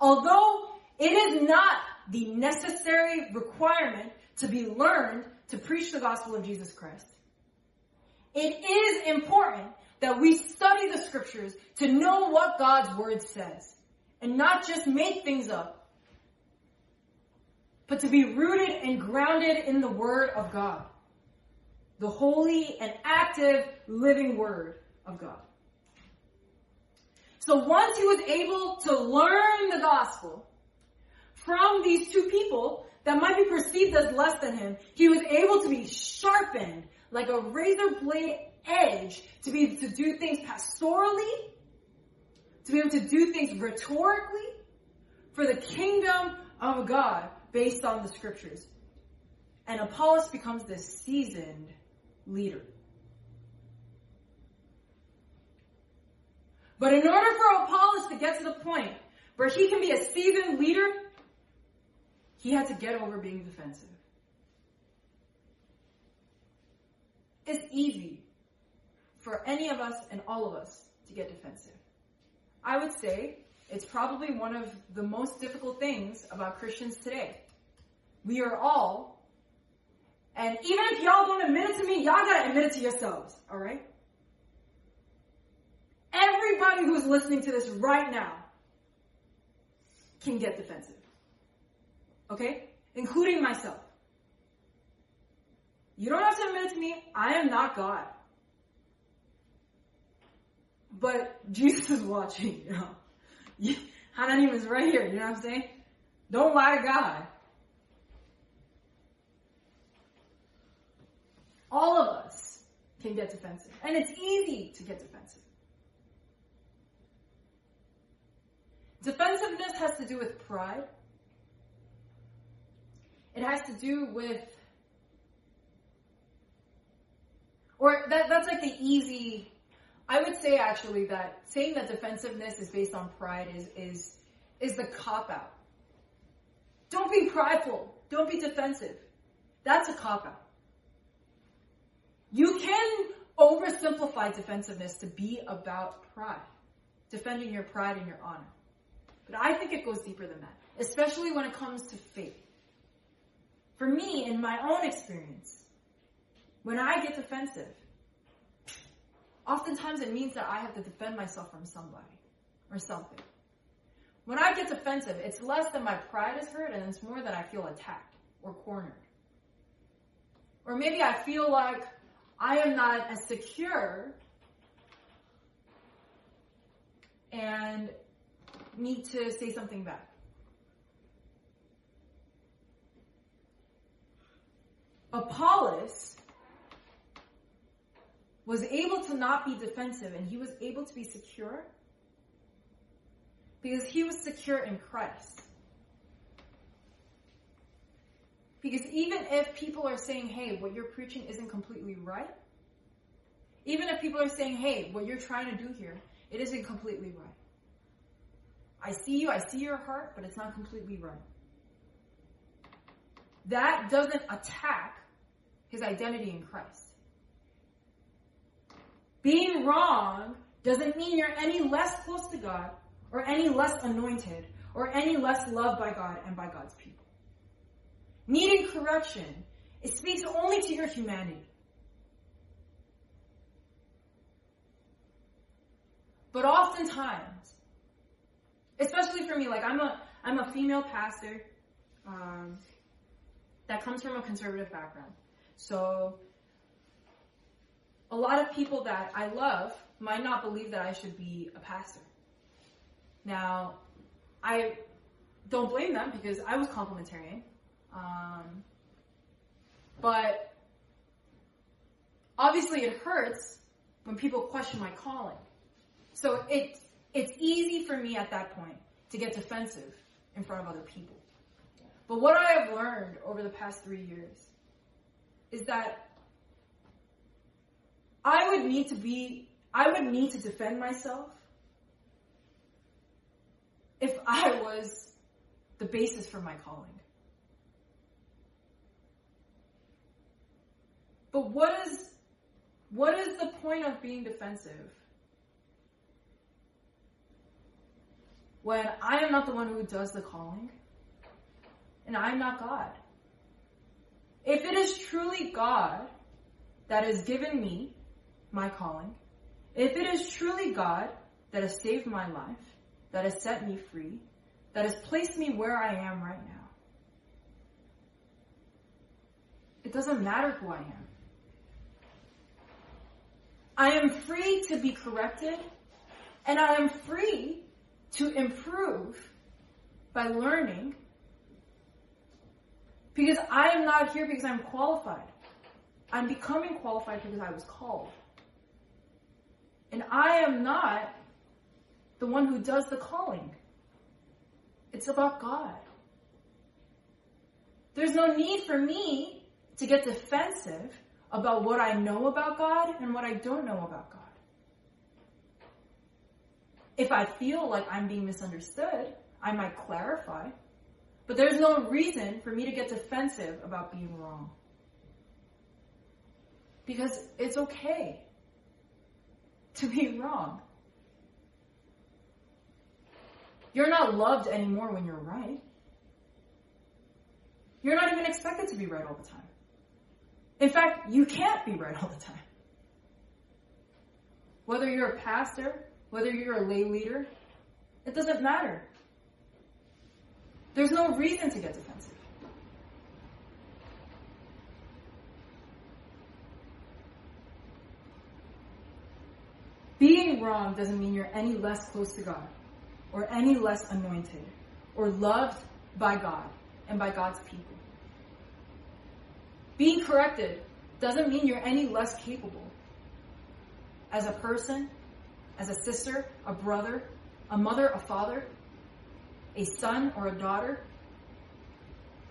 Although it is not the necessary requirement to be learned to preach the gospel of Jesus Christ. It is important that we study the scriptures to know what God's word says and not just make things up, but to be rooted and grounded in the word of God, the holy and active living word of God. So once he was able to learn the gospel from these two people that might be perceived as less than him, he was able to be sharpened like a razor blade edge to be able to do things pastorally, to be able to do things rhetorically for the kingdom of God based on the scriptures. And Apollos becomes this seasoned leader. But in order for Apollos to get to the point where he can be a seasoned leader, he had to get over being defensive. It's easy for any of us and all of us to get defensive. I would say it's probably one of the most difficult things about Christians today. We are all, and even if y'all don't admit it to me, y'all gotta admit it to yourselves, alright? Everybody who's listening to this right now can get defensive. Okay? Including myself. You don't have to admit it to me. I am not God. But Jesus is watching, you know. Hananim is right here, you know what I'm saying? Don't lie to God. All of us can get defensive. And it's easy to get defensive. Defensiveness has to do with pride. It has to do with or that, that's like the easy I would say actually that saying that defensiveness is based on pride is is is the cop out. Don't be prideful. Don't be defensive. That's a cop out. You can oversimplify defensiveness to be about pride, defending your pride and your honor. But I think it goes deeper than that, especially when it comes to faith. For me, in my own experience, when I get defensive, oftentimes it means that I have to defend myself from somebody or something. When I get defensive, it's less that my pride is hurt and it's more that I feel attacked or cornered. Or maybe I feel like I am not as secure and need to say something back. Apollos was able to not be defensive and he was able to be secure because he was secure in Christ. Because even if people are saying, hey, what you're preaching isn't completely right, even if people are saying, hey, what you're trying to do here, it isn't completely right. I see you, I see your heart, but it's not completely right. That doesn't attack his identity in Christ. Being wrong doesn't mean you're any less close to God or any less anointed or any less loved by God and by God's people needing correction, it speaks only to your humanity. But oftentimes, especially for me, like I'm a I'm a female pastor um, that comes from a conservative background, so a lot of people that I love might not believe that I should be a pastor. Now, I don't blame them because I was complementarian. Um, but obviously it hurts when people question my calling. So it, it's easy for me at that point to get defensive in front of other people. But what I have learned over the past three years is that I would need to be, I would need to defend myself if I was the basis for my calling. But what is what is the point of being defensive when I am not the one who does the calling and I'm not God? If it is truly God that has given me my calling, if it is truly God that has saved my life, that has set me free, that has placed me where I am right now, it doesn't matter who I am. I am free to be corrected and I am free to improve by learning because I am not here because I'm qualified. I'm becoming qualified because I was called. And I am not the one who does the calling. It's about God. There's no need for me to get defensive about what I know about God and what I don't know about God. If I feel like I'm being misunderstood, I might clarify. But there's no reason for me to get defensive about being wrong. Because it's okay to be wrong. You're not loved anymore when you're right. You're not even expected to be right all the time. In fact, you can't be right all the time. Whether you're a pastor, whether you're a lay leader, it doesn't matter. There's no reason to get defensive. Being wrong doesn't mean you're any less close to God or any less anointed or loved by God and by God's people. Being corrected doesn't mean you're any less capable as a person, as a sister, a brother, a mother, a father, a son or a daughter,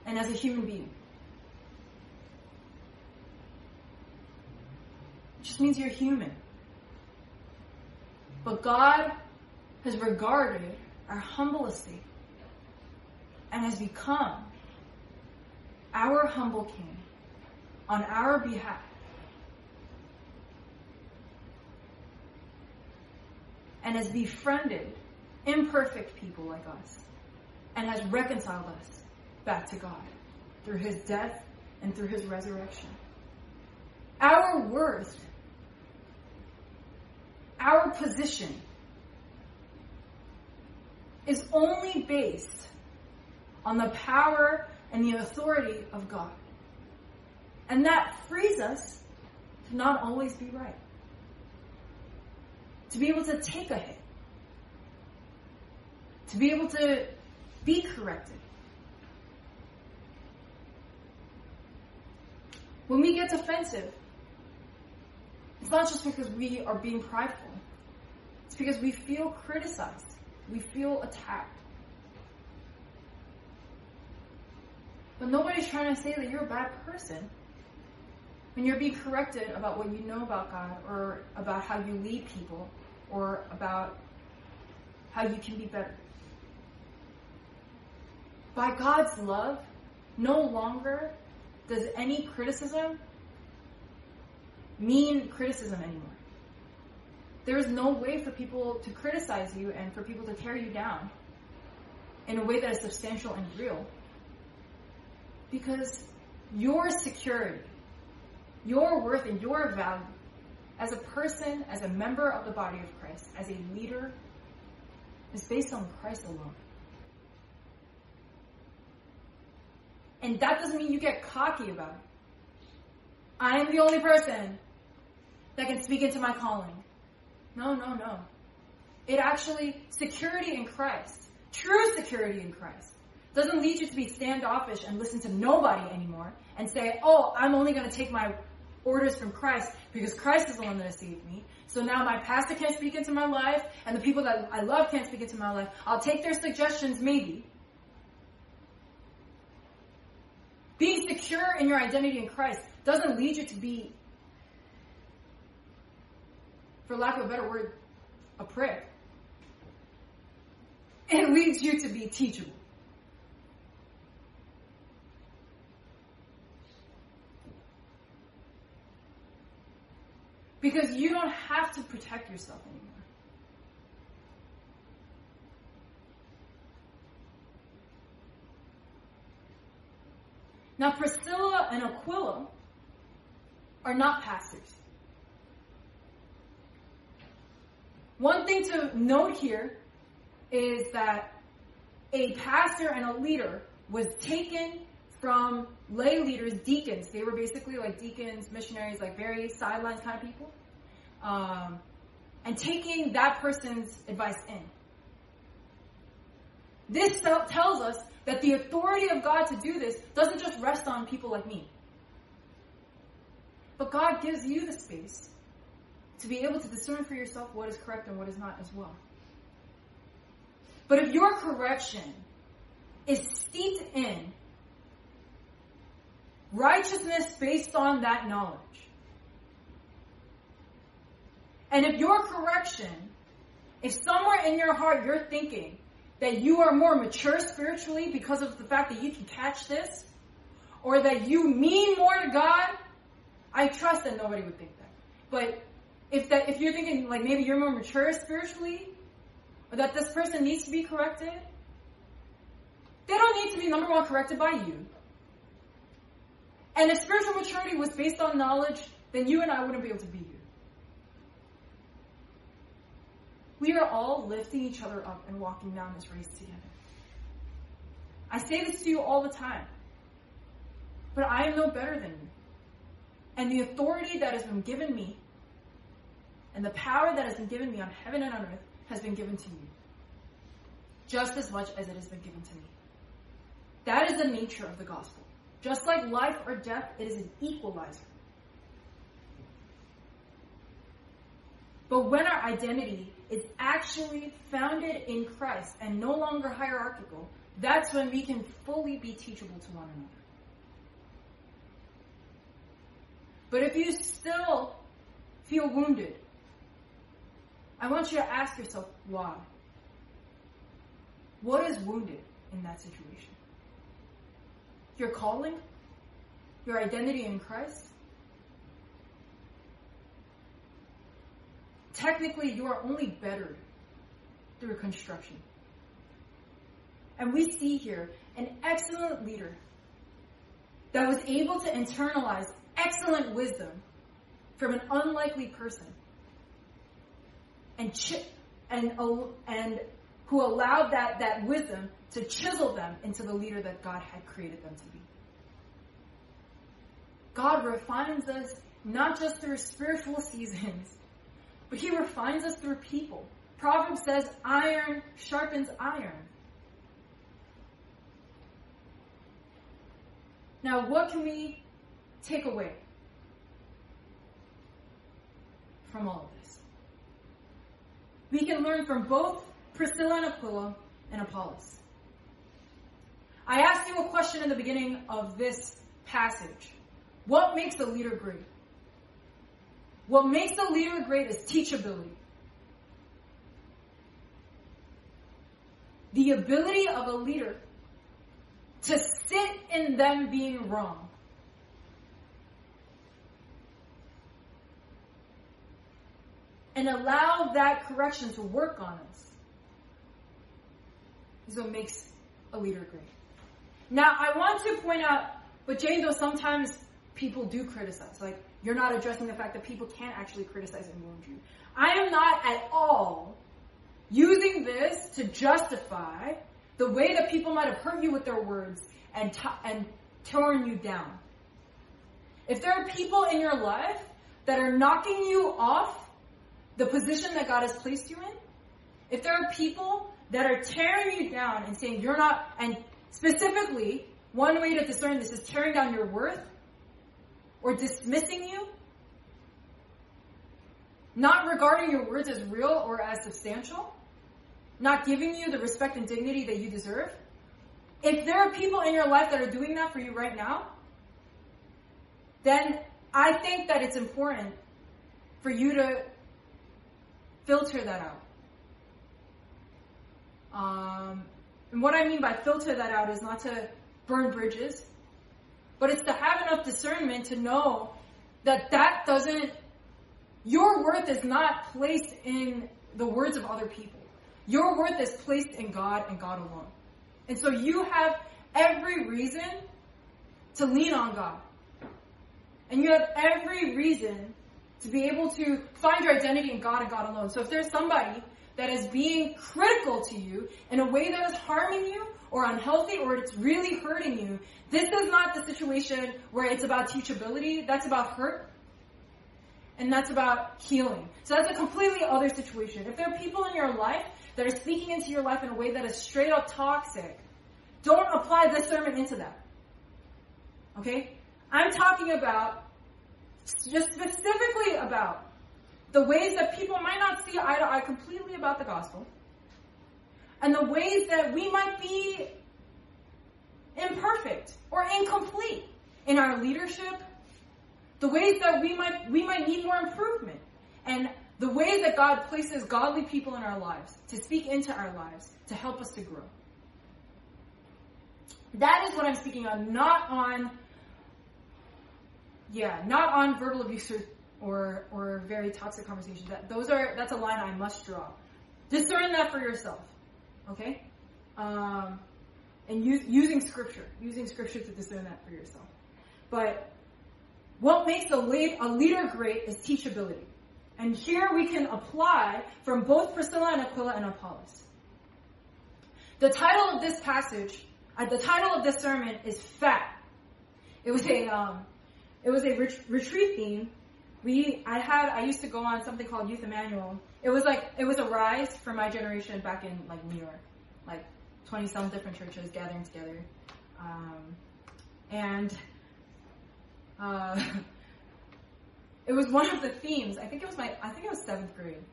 and as a human being. It just means you're human. But God has regarded our humble estate and has become our humble king on our behalf. And has befriended imperfect people like us and has reconciled us back to God through his death and through his resurrection. Our worth, our position, is only based on the power and the authority of God. And that frees us to not always be right, to be able to take a hit, to be able to be corrected. When we get defensive, it's not just because we are being prideful. It's because we feel criticized. We feel attacked. But nobody's trying to say that you're a bad person when you're being corrected about what you know about God or about how you lead people or about how you can be better. By God's love, no longer does any criticism mean criticism anymore. There is no way for people to criticize you and for people to tear you down in a way that is substantial and real. Because your security, your worth, and your value as a person, as a member of the body of Christ, as a leader, is based on Christ alone. And that doesn't mean you get cocky about it. I am the only person that can speak into my calling. No, no, no. It actually, security in Christ, true security in Christ, doesn't lead you to be standoffish and listen to nobody anymore and say, oh, I'm only going to take my orders from Christ because Christ is the one that saved me. So now my pastor can't speak into my life and the people that I love can't speak into my life. I'll take their suggestions maybe. Being secure in your identity in Christ doesn't lead you to be, for lack of a better word, a prick. It leads you to be teachable. Because you don't have to protect yourself anymore. Now, Priscilla and Aquila are not pastors. One thing to note here is that a pastor and a leader was taken from lay leaders, deacons. They were basically like deacons, missionaries, like very sidelines kind of people. Um, and taking that person's advice in. This tells us that the authority of God to do this doesn't just rest on people like me. But God gives you the space to be able to discern for yourself what is correct and what is not as well. But if your correction is steeped in righteousness based on that knowledge. And if your correction, if somewhere in your heart you're thinking that you are more mature spiritually because of the fact that you can catch this, or that you mean more to God, I trust that nobody would think that. But if that if you're thinking like maybe you're more mature spiritually, or that this person needs to be corrected, they don't need to be number one corrected by you. And if spiritual maturity was based on knowledge, then you and I wouldn't be able to be here. We are all lifting each other up and walking down this race together. I say this to you all the time. But I am no better than you. And the authority that has been given me and the power that has been given me on heaven and on earth has been given to you. just as much as it has been given to me. That is the nature of the gospel. Just like life or death, it is an equalizer. But when our identity is actually founded in Christ and no longer hierarchical, that's when we can fully be teachable to one another. But if you still feel wounded, I want you to ask yourself why. What is wounded in that situation? Your calling? Your identity in Christ? Technically, you are only bettered through construction. And we see here an excellent leader that was able to internalize excellent wisdom from an unlikely person and and and who allowed that that wisdom to chisel them into the leader that God had created them to be. God refines us not just through spiritual seasons, but he refines us through people. Proverbs says iron sharpens iron. Now, what can we take away from all of this? We can learn from both Priscilla and Aquila and Apollos. I asked you a question in the beginning of this passage. What makes a leader great? What makes a leader great is teachability. The ability of a leader to sit in them being wrong. And allow that correction to work on us is what makes a leader great. Now, I want to point out, but Jane, though sometimes people do criticize, like you're not addressing the fact that people can't actually criticize and wound you. I am not at all using this to justify the way that people might have hurt you with their words and, t- and torn you down. If there are people in your life that are knocking you off the position that God has placed you in, if there are people that are tearing you down and saying you're not, and specifically, one way to discern this is tearing down your worth or dismissing you, not regarding your words as real or as substantial, not giving you the respect and dignity that you deserve. If there are people in your life that are doing that for you right now, then I think that it's important for you to filter that out. Um, and what I mean by filter that out is not to burn bridges, but it's to have enough discernment to know that that doesn't, your worth is not placed in the words of other people. Your worth is placed in God and God alone. And so you have every reason to lean on God. And you have every reason to be able to find your identity in God and God alone. So if there's somebody that is being critical to you in a way that is harming you or unhealthy or it's really hurting you, this is not the situation where it's about teachability. That's about hurt. And that's about healing. So that's a completely other situation. If there are people in your life that are speaking into your life in a way that is straight up toxic, don't apply this sermon into that. Okay? I'm talking about just specifically about the ways that people might not see eye to eye completely about the gospel, and the ways that we might be imperfect or incomplete in our leadership, the ways that we might we might need more improvement, and the ways that God places godly people in our lives to speak into our lives to help us to grow. That is what I'm speaking on, not on yeah, not on verbal abuse or or, or very toxic conversations. That those are that's a line I must draw. Discern that for yourself, okay? Um, and use, using scripture, using scripture to discern that for yourself. But what makes a, lead, a leader great is teachability. And here we can apply from both Priscilla and Aquila and Apollos. The title of this passage, uh, the title of this sermon is Fat. It was a, um, it was a ret- retreat theme we I had I used to go on something called Youth Emmanuel. It was like it was a rise for my generation back in like New York. like 20 some different churches gathering together. Um, and uh, it was one of the themes. I think it was my, I think it was seventh grade.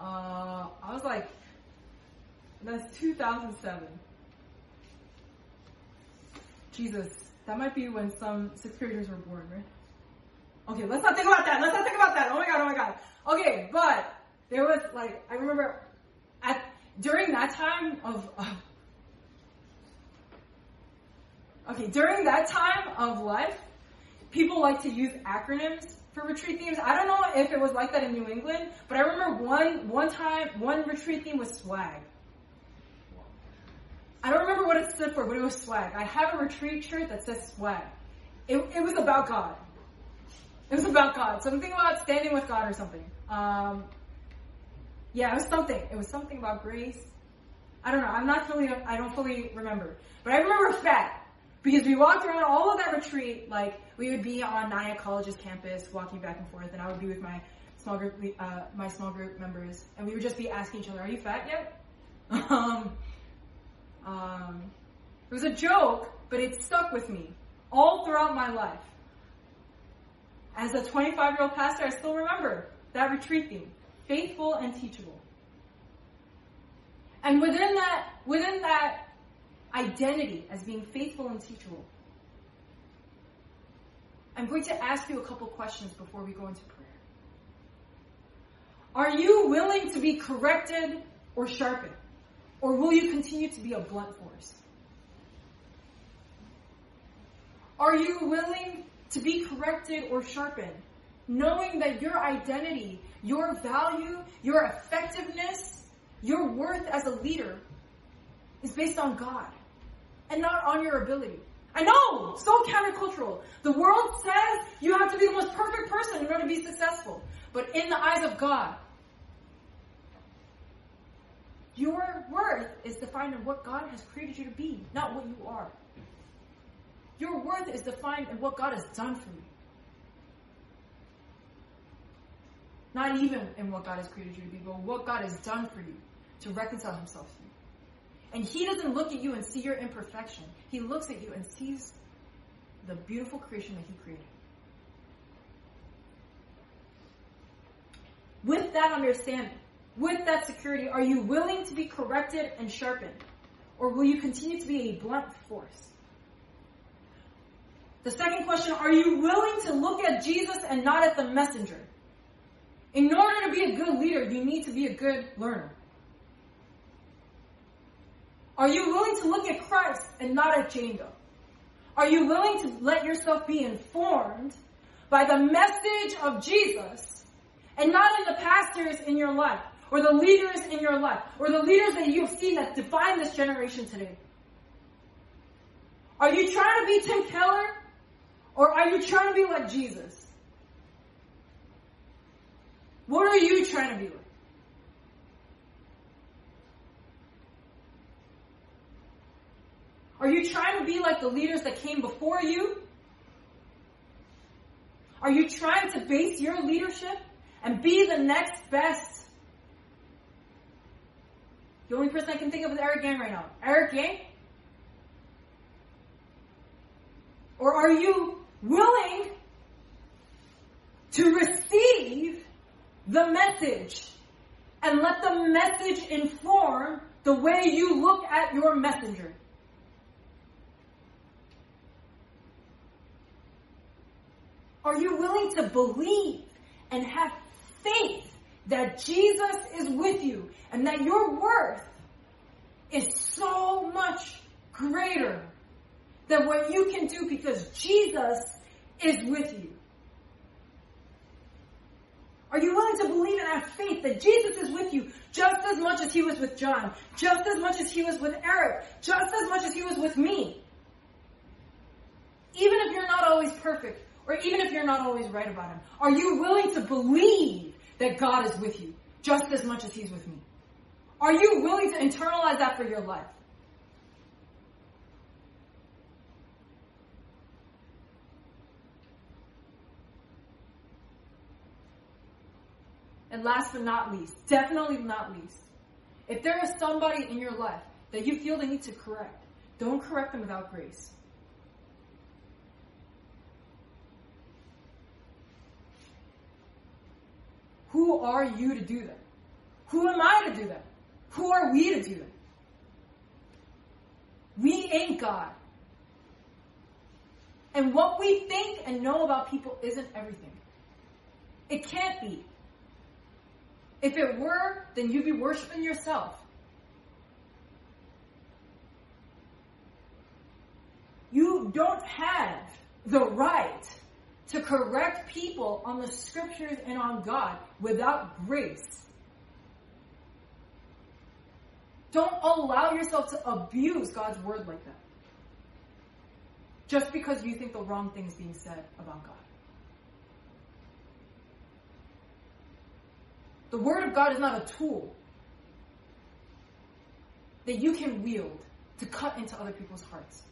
Uh, I was like, that's 2007. Jesus, that might be when some sixth graders were born, right? Okay, let's not think about that. Let's not think about that. Oh my god, oh my god. Okay, but there was like I remember at during that time of uh, okay during that time of life, people like to use acronyms for retreat themes. I don't know if it was like that in New England, but I remember one one time one retreat theme was swag. I don't remember what it stood for, but it was swag. I have a retreat shirt that says swag. It, it was about God. It was about God. Something about standing with God or something. Um, yeah, it was something. It was something about grace. I don't know. I'm not fully. I don't fully remember. But I remember fat because we walked around all of that retreat. Like we would be on Nyack College's campus, walking back and forth, and I would be with my small group, uh, my small group members, and we would just be asking each other, "Are you fat yet?" um, um, it was a joke, but it stuck with me all throughout my life. As a 25 year old pastor, I still remember that retreat theme faithful and teachable. And within that, within that identity as being faithful and teachable, I'm going to ask you a couple questions before we go into prayer. Are you willing to be corrected or sharpened? Or will you continue to be a blunt force? Are you willing to be corrected or sharpened, knowing that your identity, your value, your effectiveness, your worth as a leader is based on God and not on your ability. I know, so countercultural. The world says you have to be the most perfect person in order to be successful. But in the eyes of God, your worth is defined in what God has created you to be, not what you are. Your worth is defined in what God has done for you. Not even in what God has created you to be, but what God has done for you to reconcile himself to you. And he doesn't look at you and see your imperfection. He looks at you and sees the beautiful creation that he created. With that understanding, with that security, are you willing to be corrected and sharpened? Or will you continue to be a blunt force? The second question, are you willing to look at Jesus and not at the messenger? In order to be a good leader, you need to be a good learner. Are you willing to look at Christ and not at Doe? Are you willing to let yourself be informed by the message of Jesus and not in the pastors in your life or the leaders in your life or the leaders that you've seen that define this generation today? Are you trying to be Tim Keller or are you trying to be like Jesus? What are you trying to be like? Are you trying to be like the leaders that came before you? Are you trying to base your leadership and be the next best? The only person I can think of is Eric Gang right now. Eric Gang? Or are you willing to receive the message and let the message inform the way you look at your messenger. Are you willing to believe and have faith that Jesus is with you and that your worth is so much greater than what you can do because Jesus is with you. Are you willing to believe and have faith that Jesus is with you just as much as he was with John, just as much as he was with Eric, just as much as he was with me? Even if you're not always perfect, or even if you're not always right about him, are you willing to believe that God is with you just as much as he's with me? Are you willing to internalize that for your life? And last but not least, definitely not least, If there is somebody in your life that you feel they need to correct, don't correct them without grace. Who are you to do that? Who am I to do that? Who are we to do that? We ain't God. And what we think and know about people isn't everything. It can't be. If it were, then you'd be worshiping yourself. You don't have the right to correct people on the scriptures and on God without grace. Don't allow yourself to abuse God's word like that. Just because you think the wrong thing is being said about God. The word of God is not a tool that you can wield to cut into other people's hearts.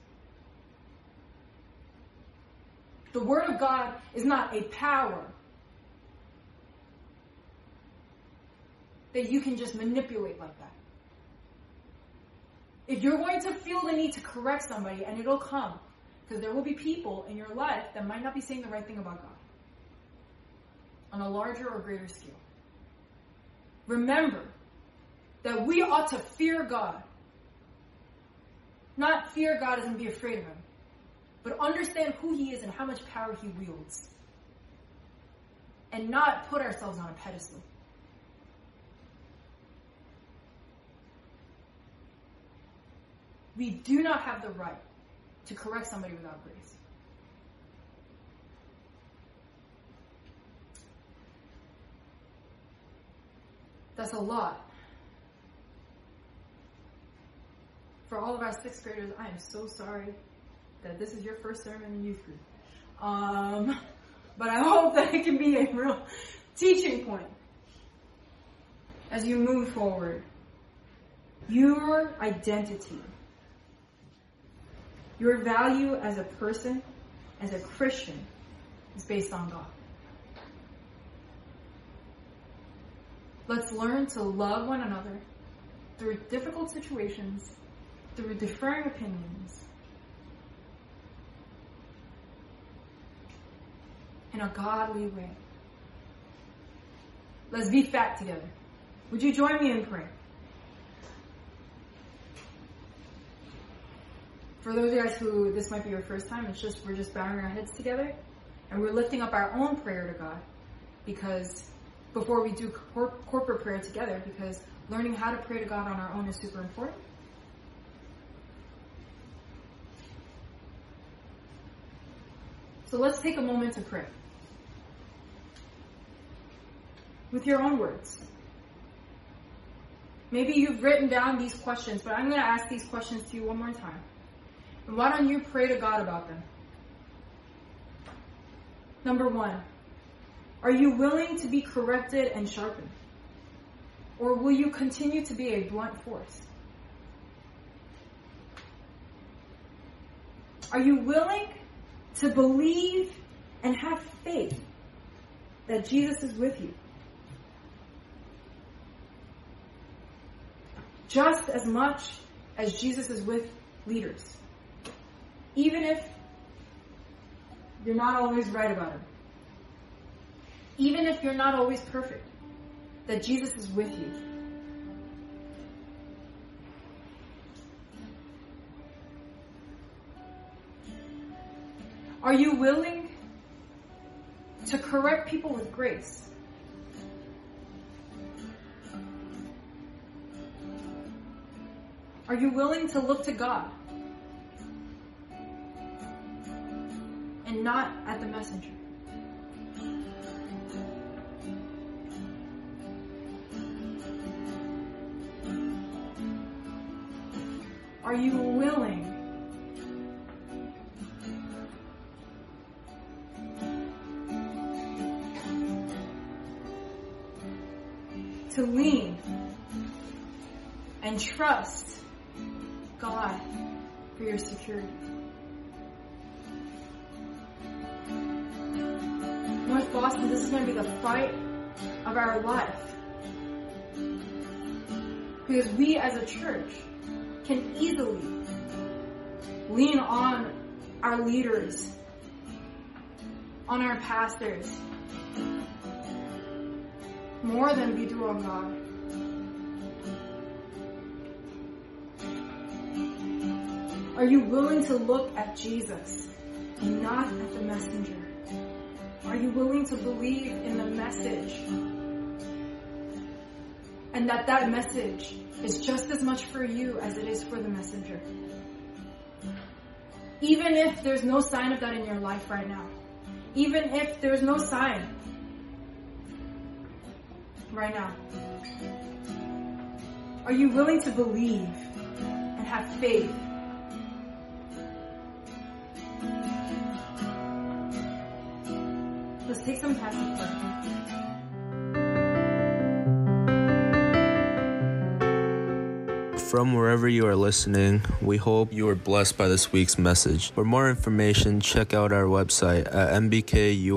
The Word of God is not a power that you can just manipulate like that. If you're going to feel the need to correct somebody, and it'll come, because there will be people in your life that might not be saying the right thing about God on a larger or greater scale. Remember that we ought to fear God. Not fear God in be afraid of Him, but understand who He is and how much power He wields. And not put ourselves on a pedestal. We do not have the right to correct somebody without grace. That's a lot. For all of our sixth graders, I am so sorry that this is your first sermon in youth group. Um, but I hope that it can be a real teaching point as you move forward. Your identity, your value as a person, as a Christian, is based on God. Let's learn to love one another through difficult situations, through differing opinions, in a godly way. Let's be fat together. Would you join me in prayer? For those of you guys who this might be your first time, it's just we're just bowing our heads together and we're lifting up our own prayer to God because before we do cor- corporate prayer together because learning how to pray to God on our own is super important. So let's take a moment to pray. With your own words. Maybe you've written down these questions, but I'm going to ask these questions to you one more time. And why don't you pray to God about them? Number one, are you willing to be corrected and sharpened? Or will you continue to be a blunt force? Are you willing to believe and have faith that Jesus is with you? Just as much as Jesus is with leaders. Even if you're not always right about him even if you're not always perfect, that Jesus is with you. Are you willing to correct people with grace? Are you willing to look to God and not at the messenger? You willing to lean and trust God for your security? North Boston, this is going to be the fight of our life. Because we as a church can easily lean on our leaders, on our pastors, more than we do on God. Are you willing to look at Jesus and not at the messenger? Are you willing to believe in the message? And that that message is just as much for you as it is for the messenger. Even if there's no sign of that in your life right now. Even if there's no sign right now. Are you willing to believe and have faith Let's take some time to. From wherever you are listening, we hope you are blessed by this week's message. For more information, check out our website at nbkumc.com.